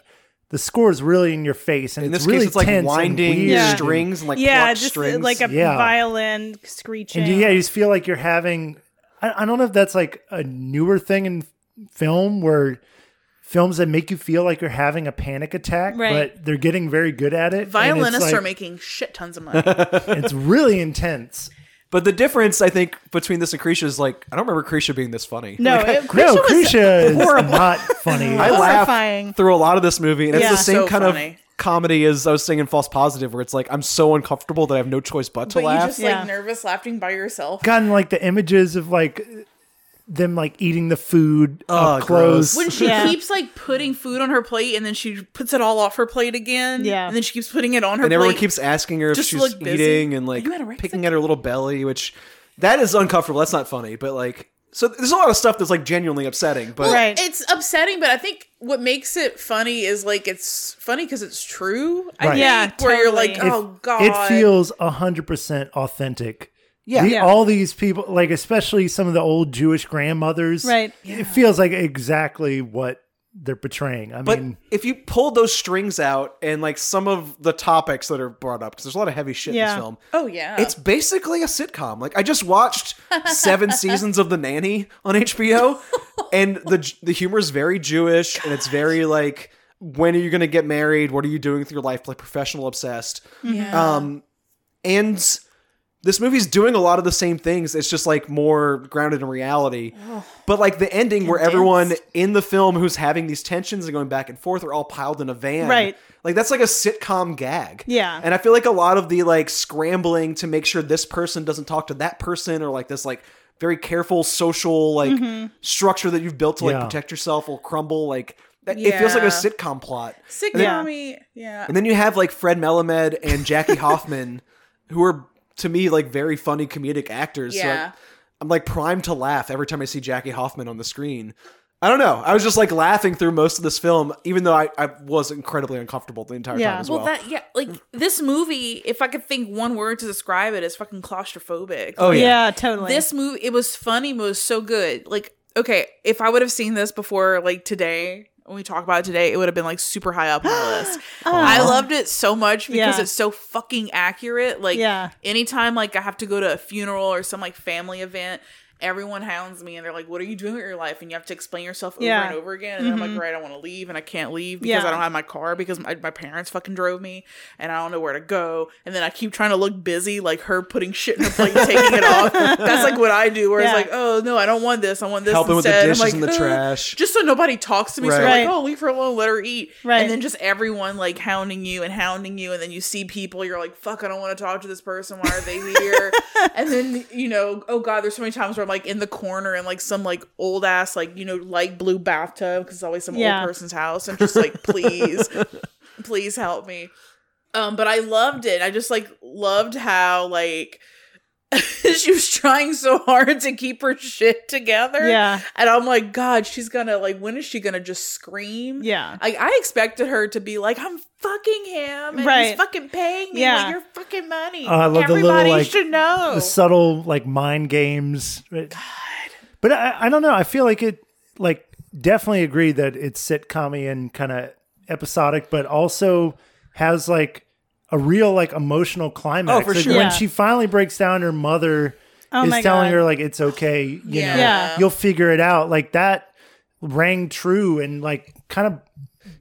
the score is really in your face, and In it's this really case, it's tense and winding weird. Yeah. strings and like yeah just uh, strings. like a Yeah. violin screeching and you, yeah, you just feel like you're having. I, I don't know if that's like a newer thing in film where films that make you feel like you're having a panic attack, Right. but they're getting very good at it. Violinists like- are making shit tons of money. It's really intense. But the difference, I think, between this and Krisha is like I don't remember Krisha being this funny. no Like, I- it, no, Krisha was Krisha is horrible. not funny. I horrifying. laugh through a lot of this movie, and it's the same So kind funny. of comedy as I was saying in False Positive, where it's like I'm so uncomfortable that I have no choice but to but you laugh. just Yeah. like nervous laughing by yourself. gotten like the images of like them like eating the food Oh, up close. gross. When she Yeah. keeps like putting food on her plate and then she puts it all off her plate again. Yeah. And then she keeps putting it on her and everyone keeps asking her if Just she's eating and like Are you anorexic? picking at her little belly, which that is uncomfortable. That's not funny, but like so there's a lot of stuff that's like genuinely upsetting. But Well, Right. It's upsetting, but I think what makes it funny is like it's funny because it's true. I Right. think, Yeah, where you're like, totally. oh god, it feels hundred percent authentic. Yeah. The- Yeah. all these people, like especially some of the old Jewish grandmothers, Right. It feels like exactly what they're portraying. I But mean, if you pull those strings out and like some of the topics that are brought up, because there's a lot of heavy shit in this film, Oh yeah, it's basically a sitcom. Like I just watched seven seasons of The Nanny on HBO, and the the humor is very Jewish, and it's very like, when are you going to get married? What are you doing with your life? Like professional obsessed. yeah. Um, and this movie's doing a lot of the same things. It's just like more grounded in reality. But like the ending where everyone in the film who's having these tensions and going back and forth are all piled in a van. Right. Like that's like a sitcom gag. Yeah. And I feel like a lot of the like scrambling to make sure this person doesn't talk to that person or like this like very careful social like Mm-hmm. structure that you've built to like Yeah. protect yourself will crumble. Like that, it feels like a sitcom plot. sitcom yeah. And then you have like Fred Melamed and Jackie Hoffman, who are to me like very funny comedic actors. So Yeah. I, I'm like primed to laugh every time I see Jackie Hoffman on the screen. I don't know. I was just like laughing through most of this film, even though I, I was incredibly uncomfortable the entire Yeah. time as well, well. that yeah, like this movie. If I could think one word to describe it, is fucking claustrophobic. oh yeah. yeah. totally this movie it was funny but it was so good like okay if i would have seen this before like today when we talk about it today it would have been like super high up on the list i loved it so much because Yeah. it's so fucking accurate like Yeah. anytime like i have to go to a funeral or some like family event everyone hounds me and they're like what are you doing with your life and you have to explain yourself over Yeah. and over again and then i'm like right i want to leave and i can't leave because Yeah. i don't have my car because my, my parents fucking drove me and i don't know where to go and then i keep trying to look busy like her putting shit in her plate and taking it off that's like what i do where Yeah. it's like oh no i don't want this i want this Helping with the instead. I'm dishes like, and the "Uh," trash. just so nobody talks to me so Right. I'm Right. like oh leave her alone let her eat Right. and then just everyone like hounding you and hounding you and then you see people you're like fuck i don't want to talk to this person why are they here and then you know oh god there's so many times where i'm like in the corner in like some like old ass like you know light blue bathtub because it's always some Yeah. old person's house and just like please please help me um but i loved it i just like loved how like she was trying so hard to keep her shit together. Yeah. And I'm like, God, she's gonna like, when is she gonna just scream? Yeah. Like I expected her to be like, I'm fucking him, and he's fucking paying me Yeah. with your fucking money. Oh, I love the little, like, should know. the subtle like mind games. God. But I, I don't know. I feel like it like definitely agree that it's sitcom and kind of episodic, but also has like a real like emotional climax. Oh, for Like, sure. When Yeah. she finally breaks down, her mother Oh is telling God. her like it's okay. You Yeah. know, Yeah. you'll figure it out. Like that rang true and like kind of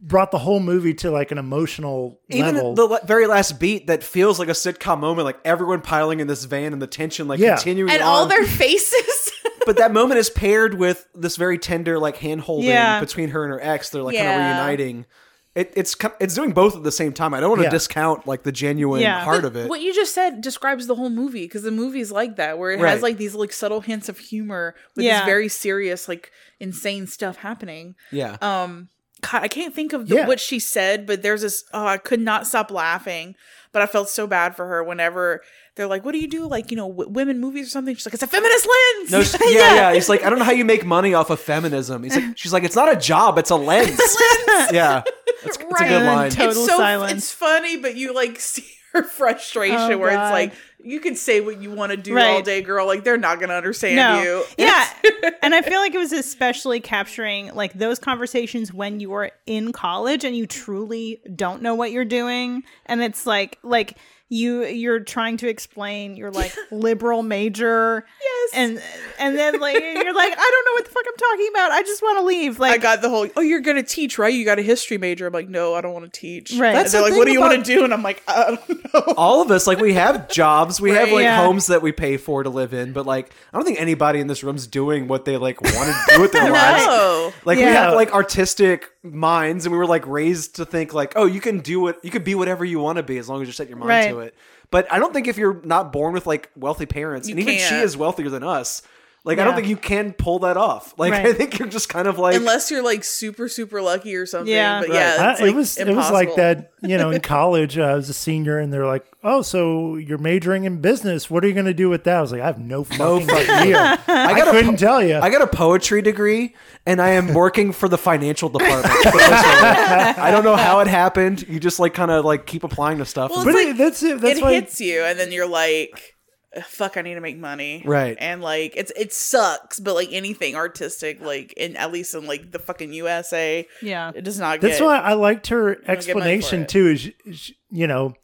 brought the whole movie to like an emotional Even level. the la- very last beat that feels like a sitcom moment, like everyone piling in this van and the tension like Yeah. continuing and on. all their faces. but that moment is paired with this very tender like hand holding Yeah. between her and her ex. They're like kind Yeah. of reuniting. It, it's it's doing both at the same time. I don't want to Yeah. discount like the genuine Yeah. heart of it. What you just said describes the whole movie because the movie's like that, where it Right. has like these like subtle hints of humor with Yeah. this very serious, like insane stuff happening. yeah, Um, God, I can't think of the, Yeah. what she said, but there's this. Oh, I could not stop laughing, but I felt so bad for her whenever they're like, "What do you do? Like, you know, w- women movies or something?" She's like, "It's a feminist lens." no, s- yeah, yeah, He's like, I don't know how you make money off of feminism. He's like, she's like, it's not a job, it's a lens. yeah, it's, it's a good line. Total it's so silence. it's funny, but you like see her frustration Oh, where God. it's like you can say what you want to do Right. all day, girl. Like they're not gonna understand no. you. Yeah. and I feel like it was especially capturing like those conversations when you are in college and you truly don't know what you're doing. And it's like like you you're trying to explain your like liberal major. Yes. And and then like you're like, I don't know what the fuck I'm talking about. I just want to leave. Like I got the whole, oh, you're going to teach, right? You got a history major. I'm like, no, I don't want to teach. Right. And That's they're the like, what do thing you want to do? And I'm like, I don't know. all of us like we have jobs we have like Yeah. homes that we pay for to live in but like i don't think anybody in this room's doing what they like want to do with their lives No. like we have like artistic minds and we were like raised to think like oh you can do what you could be whatever you want to be as long as you set your mind Right. to it but i don't think if you're not born with like wealthy parents You and even she can't. is wealthier than us like i don't think you can pull that off like Right. i think you're just kind of like Unless you're like super, super lucky or something. Yeah. But Right. yeah, I- like, it was it was like that you know in college uh, I was a senior and they're like oh so you're majoring in business what are you going to do with that I was like I have no fucking idea I, got a couldn't po- tell you I got a poetry degree, and I am working for the financial department. I don't know how it happened. You just like kind of like keep applying to stuff. Well, but it's it, that's it that's it why hits you, and then you're like, "Ugh, fuck, I need to make money. Right. And like, it's it sucks, but like anything artistic, like in at least in like the fucking USA, Yeah. it does not that's get. why I liked her get money for explanation too is, is you know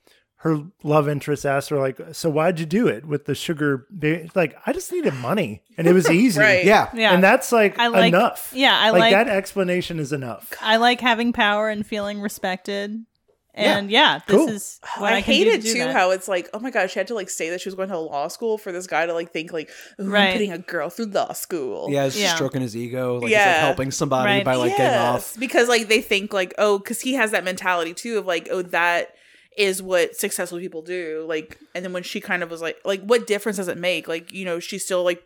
her love interest asked her like so why'd you do it with the sugar ba-" like I just needed money and it was easy Right. yeah, Yeah. and that's like, I like- enough yeah, I like, like- that explanation is enough I like having power and feeling respected. And yeah, this Cool. is what I, I, can do hated to too that. how it's like, oh my god, she had to like say that she was going to law school for this guy to like think like, "Ooh, I'm Right. putting a girl through law school. yeah. He's Yeah. stroking his ego, like he's like helping somebody Right. by like getting off. because like they think like oh because he has that mentality too of like oh that is what successful people do like and then when she kind of was like like what difference does it make like you know she's still like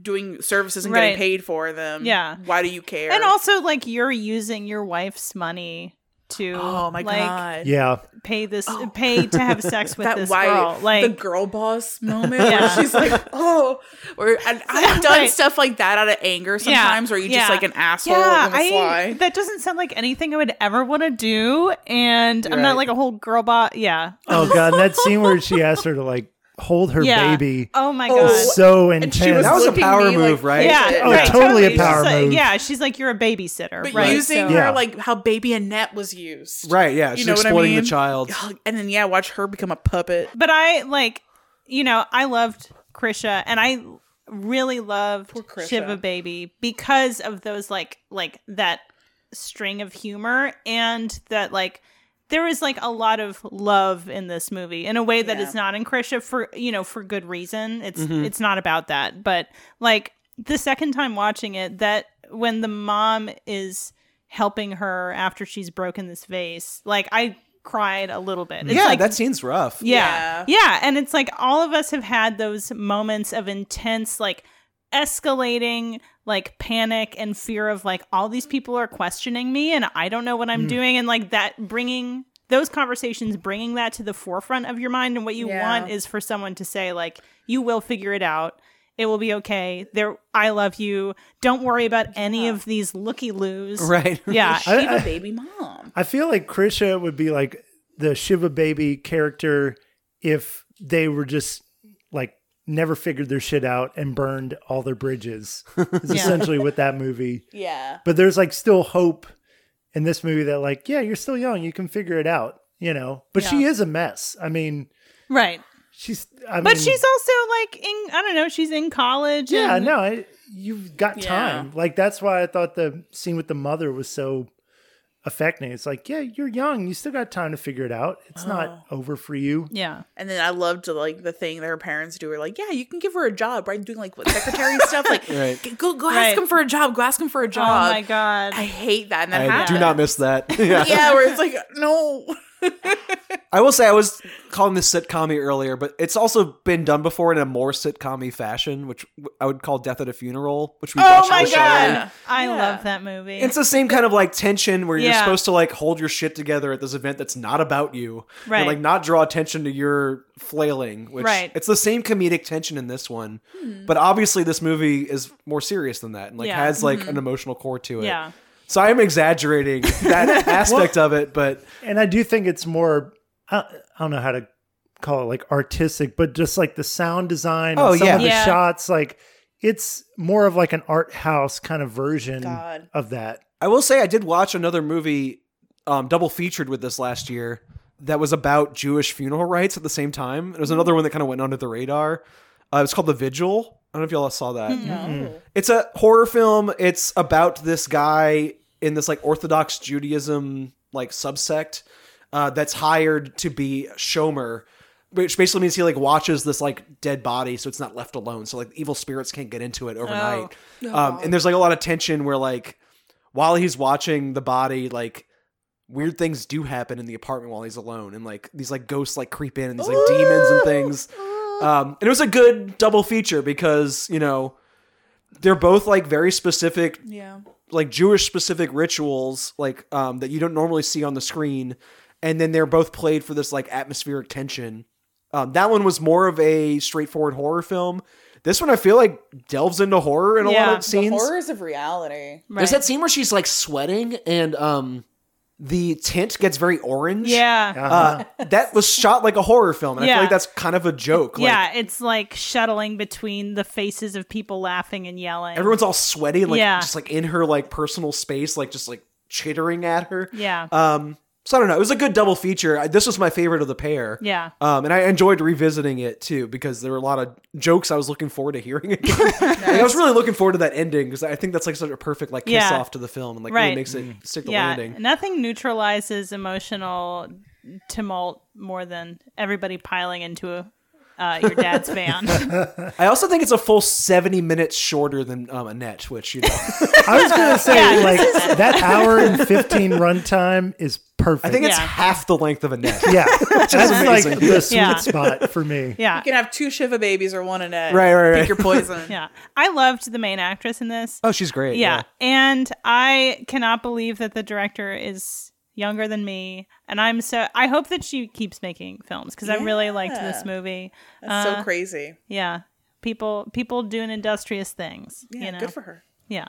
doing services and Right. getting paid for them Yeah. why do you care And also, like, you're using your wife's money to oh my like, god yeah pay this oh. pay to have sex with that this wife, girl. Like, the girl boss moment where Yeah. she's like, oh, or and I've done Right. stuff like that out of anger sometimes, where you just like an asshole yeah, on the I, that doesn't sound like anything I would ever want to do. And I'm not like a whole girl bot. Yeah. oh god and that scene where she asked her to like hold her yeah. baby Oh my Oh, god. so and intense she was, That was a power me move, right? yeah, Oh, right, totally a She's power like- move. Yeah, she's like you're a babysitter, But right? using So- her Yeah. like how Baby Annette was used, Right? Yeah. She's know what I exploiting mean? the child. And then yeah, watch her become a puppet. but I like, you know, I loved Krisha, and I really loved Poor Shiva Baby because of those like like that string of humor and that like there is like a lot of love in this movie in a way that Yeah. is not in Krisha for you know for good reason. It's mm-hmm. it's not about that, but like the second time watching it, that when the mom is helping her after she's broken this vase, like I cried a little bit. It's yeah, like that scene's rough. yeah. Yeah. And it's like all of us have had those moments of intense, like escalating, like panic and fear of like all these people are questioning me and I don't know what I'm hmm. doing. And like that bringing those conversations bringing that to the forefront of your mind and what you Yeah. want is for someone to say like you will figure it out it will be okay there i love you don't worry about any of these looky loos Right. yeah Shiva baby mom. I feel like Krisha would be like the Shiva baby character if they were just like never figured their shit out and burned all their bridges. Is Yeah. essentially what that movie. Yeah. But there's like still hope in this movie that like, yeah, you're still young, you can figure it out, you know. But she is a mess. I mean, right she's I but mean, she's also like in i don't know she's in college Yeah, and- no, I, you've got Yeah. time. Like that's why I thought the scene with the mother was so affecting. It's like, yeah, you're young, you still got time to figure it out. It's not oh. over for you. yeah And then I loved like the thing that her parents do. Were like, yeah, you can give her a job, right? Doing like what secretary stuff. Like, Right. "G- go go Right. ask him for a job. Go ask him for a job. oh my god I hate that. And that I do not miss that. yeah. Yeah, where it's like, no. I will say I was calling this sitcom earlier, but it's also been done before in a more sitcom fashion, which I would call Death at a Funeral, which we oh watched my on show. god i Yeah. love that movie It's the same kind of like tension where you're Yeah. supposed to like hold your shit together at this event that's not about you, Right. And like not draw attention to your flailing. Which Right. it's the same comedic tension in this one, but obviously this movie is more serious than that and like Yeah. Mm-hmm. has like an emotional core to it. yeah So I am exaggerating that aspect of it, but And I do think it's more I, I don't know how to call it like artistic, but just like the sound design Oh, and some yeah. of the Yeah. shots, like it's more of like an art house kind of version God. of that. I will say I did watch another movie um, double featured with this last year that was about Jewish funeral rites at the same time. It was another one that kind of went under the radar. Uh, it was called The Vigil. I don't know if y'all saw that. No. It's a horror film. It's about this guy in this like Orthodox Judaism like subsect uh, that's hired to be shomer, which basically means he like watches this like dead body, so it's not left alone. So like evil spirits can't get into it overnight. Um, and there's like a lot of tension where like while he's watching the body, like weird things do happen in the apartment while he's alone, and like these like ghosts like creep in and these like demons and things. Um, and it was a good double feature because you know they're both like very specific Yeah. like Jewish specific rituals like um that you don't normally see on the screen and then they're both played for this like atmospheric tension. Um that one was more of a straightforward horror film. This one I feel like delves into horror in a lot of scenes. The horrors of reality. There's that scene where she's like sweating and um the tint gets very orange. yeah Uh, that was shot like a horror film, and I feel like that's kind of a joke. Like, yeah, it's like shuttling between the faces of people laughing and yelling. everyone's all sweaty like Yeah. just like in her like personal space, like just like chittering at her. yeah, Um, so I don't know. It was a good double feature. I, this was my favorite of the pair. yeah, Um, and I enjoyed revisiting it too because there were a lot of jokes I was looking forward to hearing again. Like, I was really looking forward to that ending because I think that's like such a perfect like kiss Yeah. off to the film and like really makes it stick the yeah. landing. Nothing neutralizes emotional tumult more than everybody piling into a, uh, your dad's van. I also think it's a full seventy minutes shorter than um, Annette, which you know I was gonna say Yeah, like that hour and fifteen runtime is perfect. I think it's Yeah. half the length of Annette. yeah, that's like amazing. the sweet Yeah. spot for me. Yeah, You can have two Shiva babies or one Annette. Right, right, right. Pick your poison. yeah. I loved the main actress in this. Oh, she's great. yeah. and I cannot believe that the director is younger than me, and I'm so. I hope that she keeps making films because I really liked this movie. That's Uh, so crazy. Yeah, people people doing industrious things. Yeah, you know, good for her. yeah.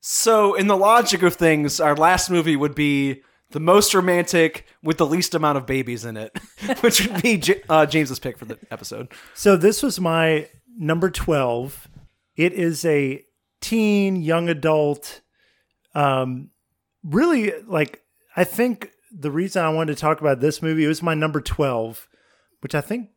So, in the logic of things, our last movie would be the most romantic with the least amount of babies in it, which would be J- uh, James's pick for the episode. So this was my number 12. It is a teen, young adult. Um, really, like, I think the reason I wanted to talk about this movie it was my number 12, which I think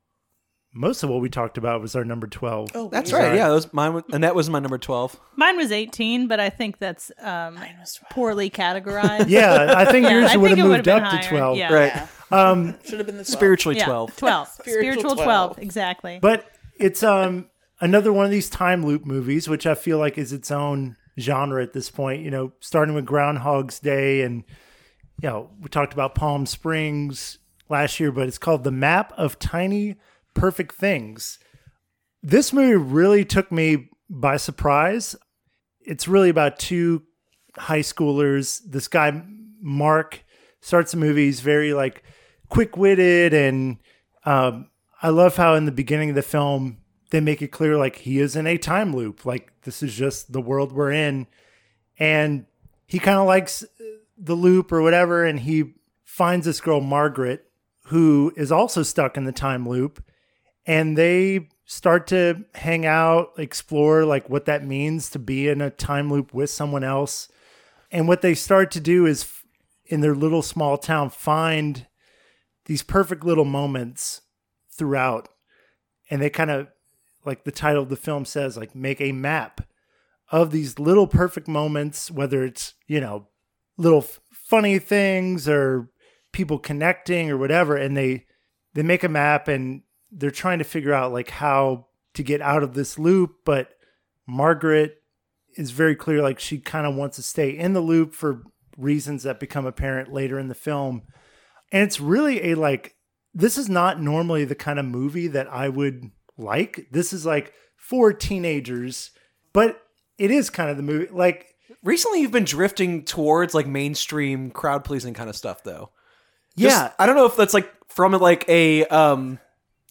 most of what we talked about was our number 12. Oh, That's weird. right. Yeah, that was mine. Was, and that was my number twelve. Mine was 18, but I think that's um, Mine was poorly categorized. Yeah, I think Yeah, yours I would have moved up been to 12. Yeah. Right. Um, Should have been the 12. Spiritually Yeah, twelve. 12. Spiritual Spiritual 12. 12. Exactly. But it's um another one of these time loop movies, which I feel like is its own genre at this point. You know, starting with Groundhog's Day, and you know we talked about Palm Springs last year, but it's called The Map of Tiny Perfect Things. This movie really took me by surprise. It's really about two high schoolers. This guy Mark starts the movie. He's very like quick witted, and um, I love how in the beginning of the film they make it clear like he is in a time loop. Like this is just the world we're in, and he kind of likes the loop or whatever, and he finds this girl Margaret who is also stuck in the time loop, and they start to hang out, explore like what that means to be in a time loop with someone else. And what they start to do is in their little small town find these perfect little moments throughout. And they kind of like the title of the film says like make a map of these little perfect moments whether it's, you know, little f- funny things or people connecting or whatever and they they make a map and they're trying to figure out like how to get out of this loop but margaret is very clear like she kind of wants to stay in the loop for reasons that become apparent later in the film. And it's really a like this is not normally the kind of movie that i would like. This is like for teenagers but it is kind of the movie like Recently, you've been drifting towards like mainstream crowd pleasing kind of stuff, though. yeah Just- I don't know if that's like from like a um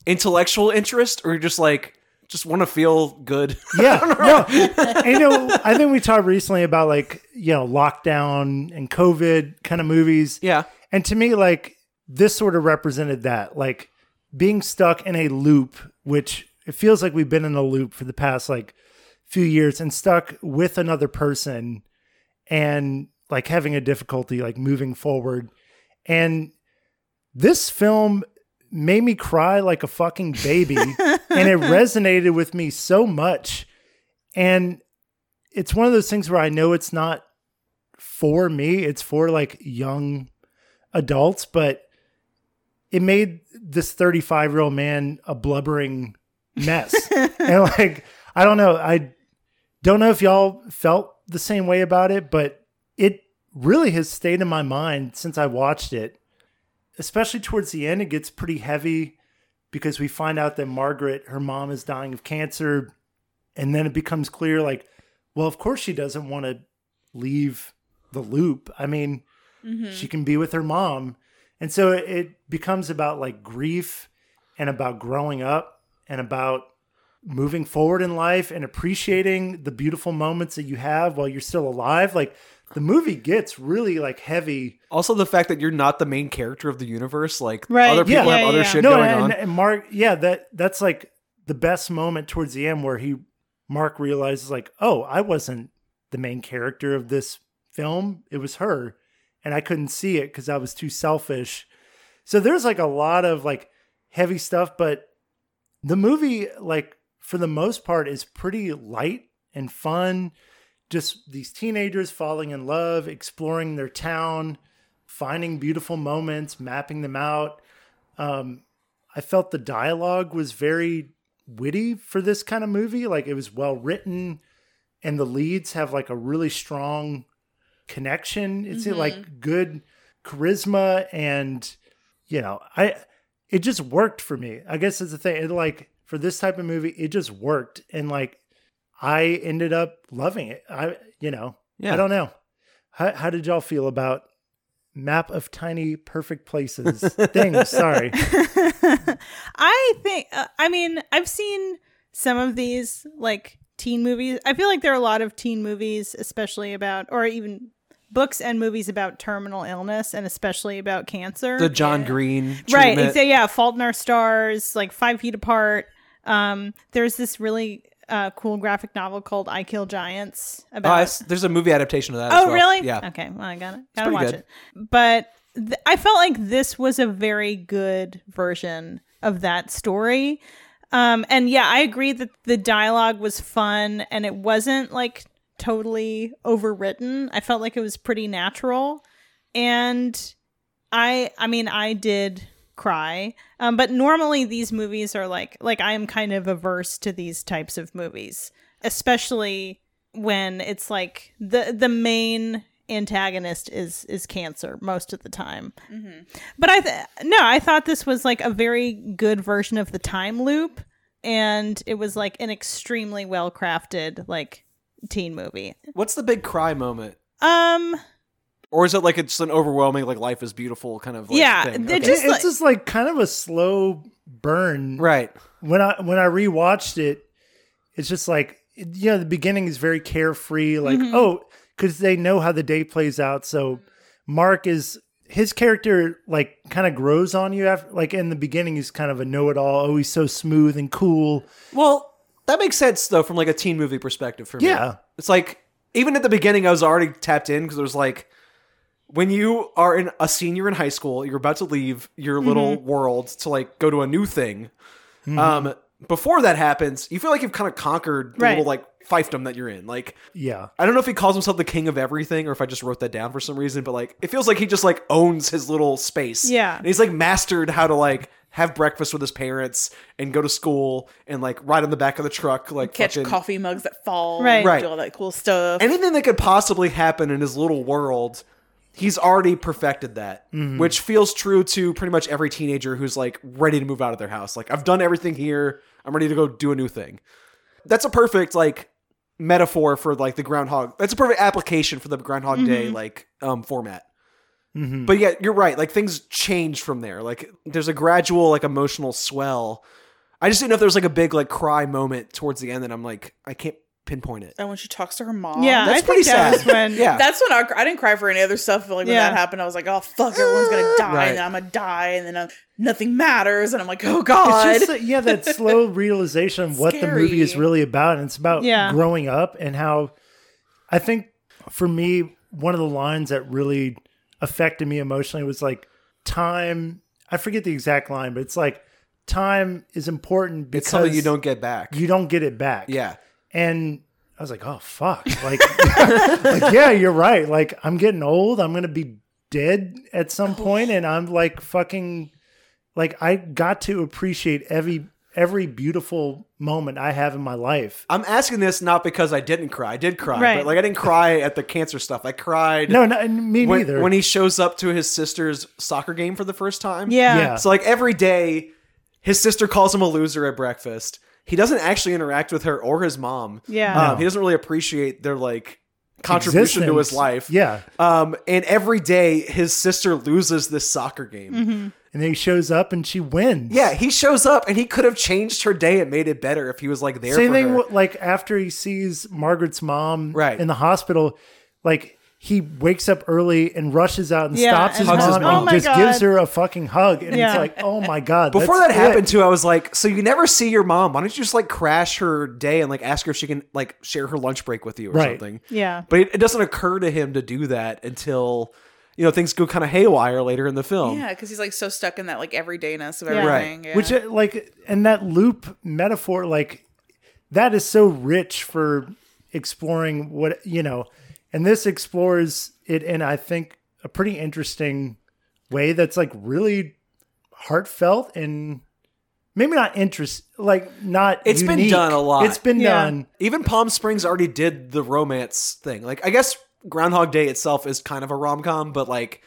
intellectual interest or just like just want to feel good. Yeah, no, you know, I think we talked recently about like you know lockdown and COVID kind of movies. yeah. and to me, like this sort of represented that, like being stuck in a loop, which it feels like we've been in a loop for the past like few years, and stuck with another person, and like having a difficulty like moving forward, and this film made me cry like a fucking baby and it resonated with me so much. And it's one of those things where i know it's not for me it's for like young adults but it made this 35 year old man a blubbering mess. And like i don't know i don't know if y'all felt the same way about it but it really has stayed in my mind since i watched it especially towards the end, it gets pretty heavy because we find out that Margaret, her mom, is dying of cancer. And then it becomes clear, like, well, of course she doesn't want to leave the loop. I mean, mm-hmm. she can be with her mom. And so it, it becomes about like grief and about growing up and about moving forward in life and appreciating the beautiful moments that you have while you're still alive. Like, the movie gets really like heavy Also, the fact that you're not the main character of the universe, like Right, other people yeah, have yeah, other yeah. shit no, going and, on. and Mark, yeah, that that's like the best moment towards the end where he Mark realizes like, oh, I wasn't the main character of this film; it was her, and I couldn't see it because I was too selfish. So there's like a lot of like heavy stuff, but the movie, like for the most part, is pretty light and fun. Just these teenagers falling in love, exploring their town, finding beautiful moments, mapping them out. Um, I felt the dialogue was very witty for this kind of movie. Like it was well written, and the leads have like a really strong connection. It's like good charisma, and you know, I it just worked for me. I guess is the thing. It like for this type of movie, it just worked, and like I ended up loving it. I you know, Yeah. I don't know. How how did y'all feel about map of tiny perfect places things? Sorry. I think, uh, I mean, I've seen some of these like teen movies. I feel like there are a lot of teen movies, especially about, or even books and movies about terminal illness and especially about cancer. the John Green, right. treatment. exa- yeah. Fault in Our Stars, like Five Feet Apart. Um, there's this really uh, cool graphic novel called I Kill Giants Oh, about I s- there's a movie adaptation of that. as Oh, well. really? Yeah. Okay. Well, I gotta gotta watch good. it. But th- I felt like this was a very good version of that story. Um, and yeah, I agree that the dialogue was fun and it wasn't like totally overwritten. I felt like it was pretty natural. And I, I mean, I did cry. Um, but normally these movies are like, like I am kind of averse to these types of movies, especially when it's like the the main antagonist is is cancer most of the time. But I th- no, I thought this was like a very good version of the time loop, and it was like an extremely well crafted like teen movie. What's the big cry moment? Um, or is it like it's an overwhelming like life is beautiful kind of like, Yeah, thing? Okay. just it's just like kind of a slow burn. right. When I when I rewatched it, it's just like you know the beginning is very carefree. Like Mm-hmm. oh, because they know how the day plays out. So Mark is his character like kind of grows on you after like in the beginning he's kind of a know-it-all oh he's so smooth and cool Well, that makes sense though from like a teen movie perspective for me. Yeah. It's like even at the beginning I was already tapped in because it was like when you are in a senior in high school, you're about to leave your little world to like go to a new thing. Um before that happens, you feel like you've kind of conquered the Right. little like fiefdom that you're in. Like yeah I don't know if he calls himself the king of everything or if I just wrote that down for some reason, but like it feels like he just like owns his little space. Yeah. And he's like mastered how to like have breakfast with his parents and go to school and like ride on the back of the truck, like Catch fucking- coffee mugs that fall. Right. Right. Do all that cool stuff. anything that could possibly happen in his little world, he's already perfected that, mm-hmm. which feels true to pretty much every teenager who's like ready to move out of their house. Like, I've done everything here. I'm ready to go do a new thing. That's a perfect like metaphor for like the groundhog. That's a perfect application for the Groundhog mm-hmm. Day like um format. Mm-hmm. But yeah, you're right. Like things change from there. Like there's a gradual like emotional swell. I just didn't know if there was like a big like cry moment towards the end that I'm like I can't pinpoint it. and when she talks to her mom. Yeah, That's I pretty think that sad. when. Yeah. That's when I, I didn't cry for any other stuff. But like when Yeah. that happened, I was like, "Oh fuck, everyone's gonna die, Right. and then I'm gonna die, and then uh, nothing matters." And I'm like, "Oh god." It's just yeah, that slow realization of what the movie is really about. And it's about Yeah. growing up and how I think for me, one of the lines that really affected me emotionally was like time. I forget the exact line, but it's like time is important because It's something you don't get back. you don't get it back. yeah. And I was like, oh fuck. Like, like yeah, you're right. Like I'm getting old. I'm gonna be dead at some oh, point, and I'm like fucking like I got to appreciate every every beautiful moment I have in my life. I'm asking this not because I didn't cry. I did cry, Right. but like I didn't cry at the cancer stuff. I cried No, no, me when, neither. when he shows up to his sister's soccer game for the first time. Yeah. Yeah. So like every day, his sister calls him a loser at breakfast. He doesn't actually interact with her or his mom. Yeah. Um, he doesn't really appreciate their like contribution to his life. Yeah. Um, and every day his sister loses this soccer game. And then he shows up and she wins. Yeah, he shows up and he could have changed her day and made it better if he was like there. Same for thing her. with, like after he sees Margaret's mom Right. in the hospital, like he wakes up early and rushes out and Yeah, stops his and mom, his mom. and Oh just God. gives her a fucking hug. And Yeah. it's like, oh my God. Before that's that happened it. too, I was like, so you never see your mom. Why don't you just like crash her day and like ask her if she can like share her lunch break with you or Right. something? Yeah. But it, it doesn't occur to him to do that until you know things go kind of haywire later in the film. yeah, because he's like so stuck in that like everydayness of Yeah. everything. Yeah. Which, uh, like, and that loop metaphor, like, that is so rich for exploring what, you know, and this explores it in, I think, a pretty interesting way that's like really heartfelt and maybe not interest, like, not. It's been done a lot. It's been Yeah. done. Even Palm Springs already did the romance thing. Like I guess Groundhog Day itself is kind of a rom com, but like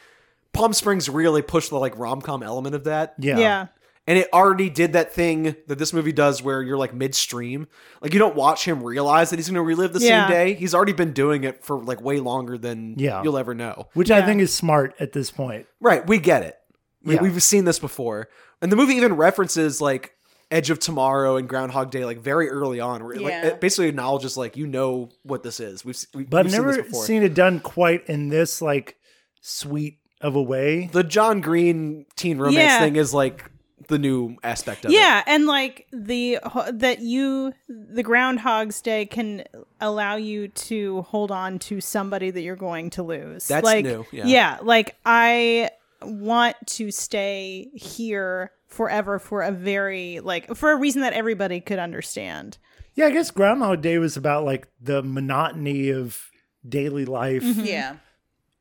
Palm Springs really pushed the like rom com element of that. Yeah. Yeah. And it already did that thing that this movie does where you're like midstream. Like you don't watch him realize that he's going to relive the Yeah. same day. He's already been doing it for like way longer than Yeah. you'll ever know. Which I think is smart at this point. Right, we get it. We, Yeah. We've seen this before. And the movie even references like Edge of Tomorrow and Groundhog Day like very early on where it, like Yeah. it basically acknowledges like you know what this is. We've, se- we, But I've we've seen this never before. seen it done quite in this, like, sweet of a way. the John Green teen romance Yeah. thing is like the new aspect of it. Yeah, and like the that you the Groundhog's Day can allow you to hold on to somebody that you're going to lose. That's like, new, yeah. like I want to stay here forever for a very like for a reason that everybody could understand. Yeah, I guess Groundhog Day was about like the monotony of daily life. Mm-hmm. yeah.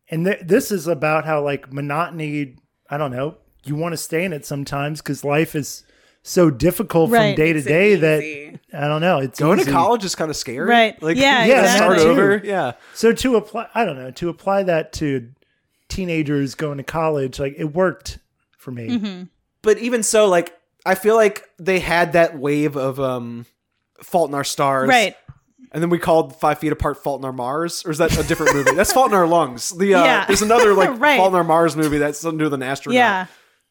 And th- this is about how like monotony, I don't know, you want to stay in it sometimes because life is so difficult Right. from day to Makes it day that. I don't know. It's Going easy. to college is kind of scary. Right. Like Yeah, you gotta start over. Yeah. So to apply, I don't know, to apply that to teenagers going to college, like it worked for me. Mm-hmm. but even so, like I feel like they had that wave of um Fault in Our Stars, Right. And then we called Five Feet Apart Fault in Our Mars, or is that a different movie? That's Fault in Our Lungs. The uh, Yeah. there's another like Right. Fault in Our Mars movie that's something to do with an astronaut. Yeah.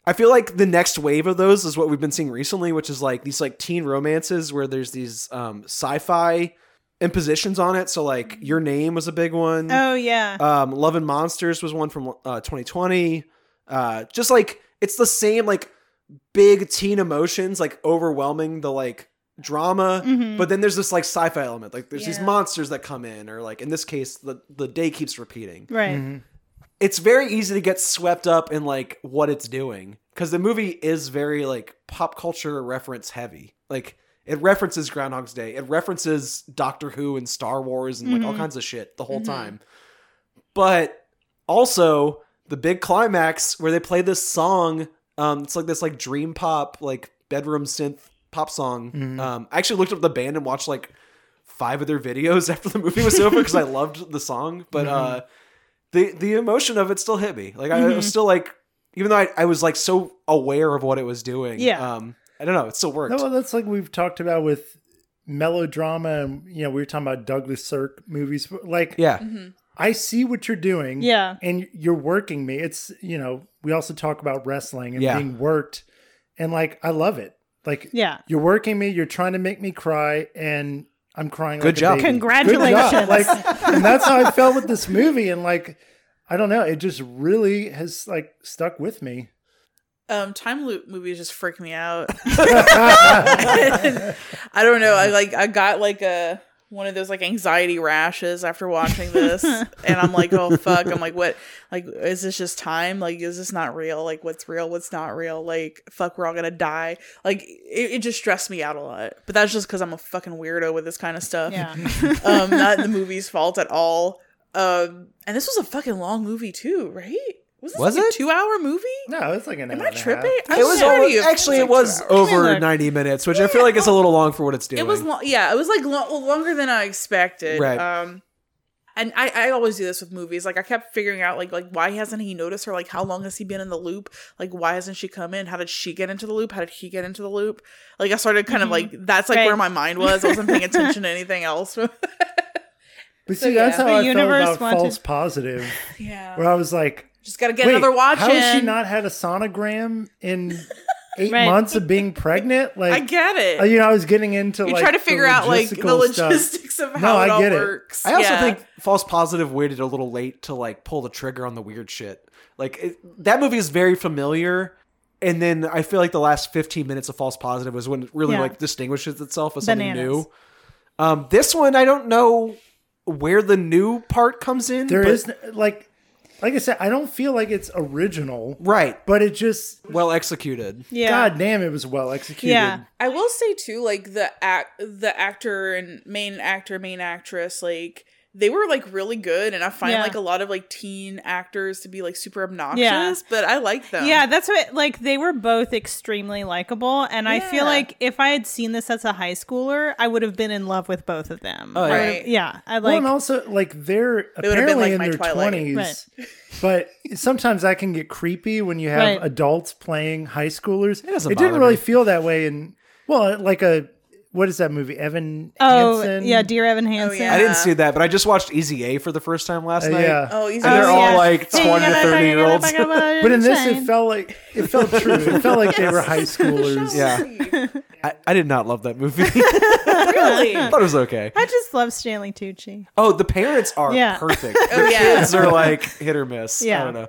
I feel like the next wave of those is what we've been seeing recently, which is like these like teen romances where there's these um, sci-fi impositions on it. So like Your Name was a big one. Oh yeah. Um, Love and Monsters was one from uh, 2020. Uh, just like it's the same like big teen emotions, like overwhelming the like drama, Mhm. but then there's this like sci-fi element. Like there's these monsters that come in, or like in this case, the the day keeps repeating. right. It's very easy to get swept up in like what it's doing because the movie is very like pop culture reference heavy. Like it references Groundhog's Day, it references Doctor Who and Star Wars and like all Mhm. kinds of shit the whole time. But also the big climax where they play this song, um, it's like this like dream pop, like bedroom synth pop song. Mhm. Um, I actually looked up the band and watched like five of their videos after the movie was over because I loved the song. But uh, the the emotion of it still hit me. Like I Mhm. was still like, even though I, I was like so aware of what it was doing. Yeah. Um, I don't know. It still worked. No, that's like we've talked about with melodrama, and you know, we were talking about Douglas Sirk movies. Like, yeah. I see what you're doing, Yeah. and you're working me. It's you know, we also talk about wrestling and Yeah. being worked, and like I love it. Like, Yeah. you're working me. You're trying to make me cry, and I'm crying. Good like a job. baby. Congratulations. Good job. Like, and that's how I felt with this movie, and like, I don't know, it just really has like stuck with me. Um, time loop movies just freak me out. I don't know. I like I got like a one of those like anxiety rashes after watching this, and I'm like, oh fuck. I'm like, what? Like, is this just time? Like, is this not real? Like, what's real? What's not real? Like, fuck, we're all gonna die. Like, it, it just stressed me out a lot. But that's just because I'm a fucking weirdo with this kind of stuff. Yeah. um, not the movie's fault at all. Um, and this was a fucking long movie too, right? Was, this Was like it? a two hour movie? No, it's like an. Am hour I and a half. tripping? I It was swear to over, you, actually like it was two hours. over 90 minutes, which I feel like it's a little long for what it's doing. It was long, yeah. It was like lo- longer than I expected. Right. Um, and I, I always do this with movies. Like I kept figuring out like like why hasn't he noticed her? Like how long has he been in the loop? Like why hasn't she come in? How did she get into the loop? How did he get into the loop? Like I started kind of like that's like Right. where my mind was. I wasn't paying attention to anything else. But So, see, that's how The I felt universe about wanted- false positive, yeah. where I was like, Just gotta get Wait, another watch How has she not had a sonogram in eight Right. months of being pregnant? Like I get it. uh, you know, I was getting into you like try to the figure out like the logistical stuff. logistics of No, how I it all get it. works. I also Yeah. think False Positive waited a little late to like pull the trigger on the weird shit. Like it, that movie is very familiar, and then I feel like the last 15 minutes of False Positive was when it really Yeah. like distinguishes itself as something Bananas. new. Um, this one I don't know where the new part comes in. There but- is like, like I said, I don't feel like it's original, right, but it just, well executed. Yeah. god damn, it was well executed. Yeah. I will say too, like the act, the actor and main actor, main actress, like they were like really good, and I find Yeah. like a lot of like teen actors to be like super obnoxious, Yeah. but I like them. Yeah, that's what like they were both extremely likable and I feel like if I had seen this as a high schooler, I would have been in love with both of them. Oh, yeah. Right. yeah, I Well, like and also like they're They would've been, apparently like, in their Twilight. twenties, but sometimes that can get creepy when you have Right. adults playing high schoolers. It, doesn't didn't really me. feel that way in well, like a what is that movie? Evan Oh, Hansen? yeah, Dear Evan Hansen. yeah. I didn't see that, but I just watched Easy A for the first time last Uh, night. yeah. Oh, easy. And they're Oh, all yeah. like Hey, 20 to gotta 30 back year olds. back it up, But in this, it felt like it felt true. It felt like they were high schoolers. Yeah. I, I did not love that movie. really. I thought it was okay. I just love Stanley Tucci. Oh, the parents are Yeah. perfect. Oh, The yeah. kids are like hit or miss. Yeah. I don't know.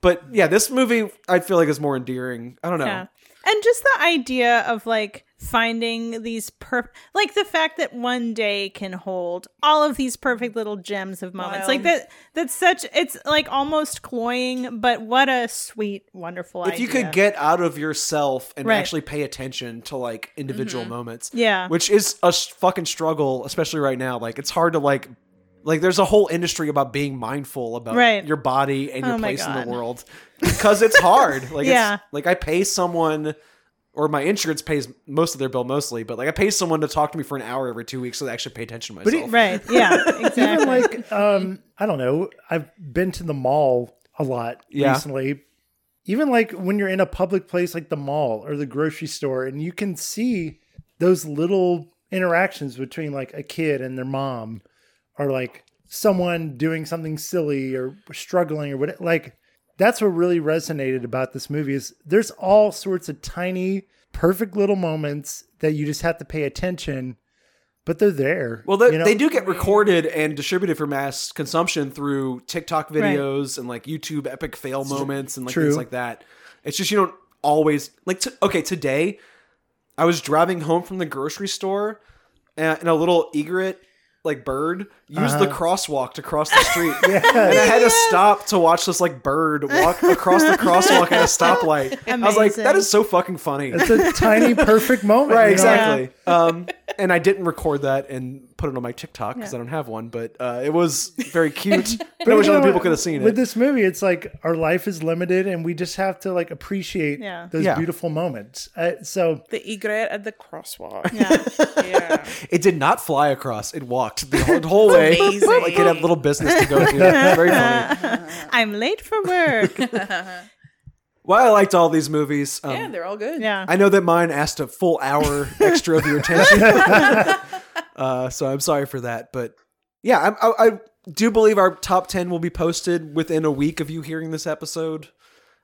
But yeah, this movie I feel like is more endearing. I don't know. Yeah. And just the idea of like finding these per like the fact that one day can hold all of these perfect little gems of moments. Like that that's such it's like almost cloying, but what a sweet, wonderful If you could get out of yourself and Right. actually pay attention to like individual mm-hmm. moments. Yeah. Which is a fucking struggle, especially right now. Like it's hard to like like there's a whole industry about being mindful about Right. your body and your Oh place in the world because it's hard. Like Yeah. it's like I pay someone or my insurance pays most of their bill mostly, but like I pay someone to talk to me for an hour every two weeks so they actually pay attention to But myself. it- Right. Yeah. Exactly. Even like um, I don't know. I've been to the mall a lot Yeah. recently. Even like when you're in a public place like the mall or the grocery store, and you can see those little interactions between like a kid and their mom or like someone doing something silly or struggling or what like that's what really resonated about this movie is there's all sorts of tiny perfect little moments that you just have to pay attention but they're there Well, they, you know? they do get recorded and distributed for mass consumption through TikTok videos and like YouTube epic fail moments and like True. things like that. It's just you don't always like. T- okay, today I was driving home from the grocery store uh, and, and a little egret like bird used the crosswalk to cross the street. And I had to stop to watch this like bird walk across the crosswalk at a stoplight. I was like, that is so fucking funny. it's a tiny perfect moment Right, you know? exactly. Um, and I didn't record that and put it on my TikTok because I don't have one, but uh, it was very cute. and I wish other people could have seen it. With this movie, it's like our life is limited, and we just have to like appreciate Yeah. those Yeah. beautiful moments. Uh, so The egret at the crosswalk. Yeah. Yeah. It did not fly across; it walked the whole, the whole way. amazing. like it had little business to go to. very funny. I'm late for work. Well, I liked all these movies. Um, yeah, they're all good. Yeah. I know that mine asked a full hour extra of your attention, uh, so I'm sorry for that. But yeah, I'm- I, I do believe our top ten will be posted within a week of you hearing this episode.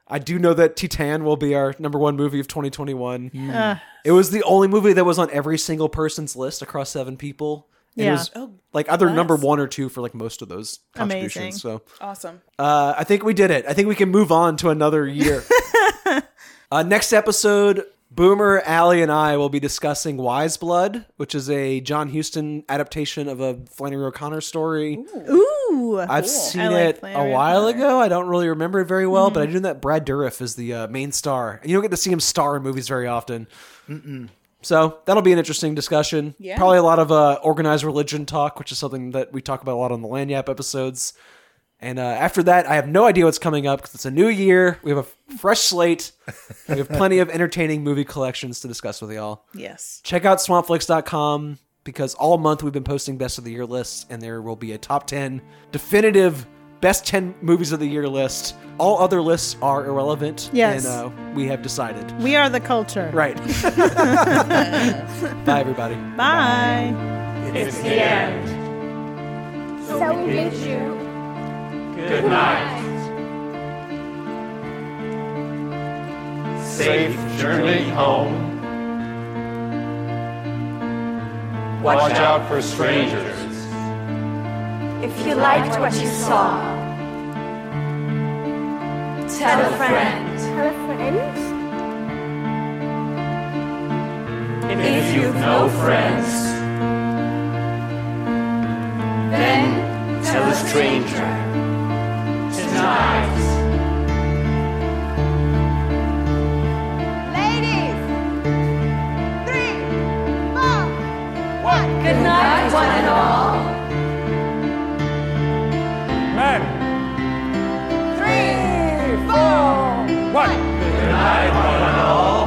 I do know that Titane will be our number one movie of 2021. Uh, It was the only movie that was on every single person's list across seven people. And It Yeah. was Oh, like either number one or two for like most of those contributions. Amazing. So awesome. uh, I think we did it. I think we can move on to another year. uh, next episode, Boomer, Allie, and I will be discussing Wise Blood, which is a John Huston adaptation of a Flannery O'Connor story. ooh. I've seen like it a while O'Connor. ago. I don't really remember it very well, but I do know that Brad Dourif is the uh, main star, you don't get to see him star in movies very often. So that'll be an interesting discussion. Yeah. Probably a lot of uh, organized religion talk, which is something that we talk about a lot on the Lagniappe episodes. And uh, after that, I have no idea what's coming up because it's a new year. We have a fresh slate. we have plenty of entertaining movie collections to discuss with y'all. Yes. Check out swampflix.com because all month we've been posting best of the year lists, and there will be a top 10 definitive best 10 movies of the year list. All other lists are irrelevant. Yes. And uh, we have decided. We are the culture. Right. Bye, everybody. Bye. It's the end. So we bid you Good night. Safe journey home. Watch out for strangers. If you liked what you saw, tell a friend. Tell a friend. If you've no friends, then tell a stranger. Tonight. Ladies! Three, four, one. Good night, one and all. I want it all.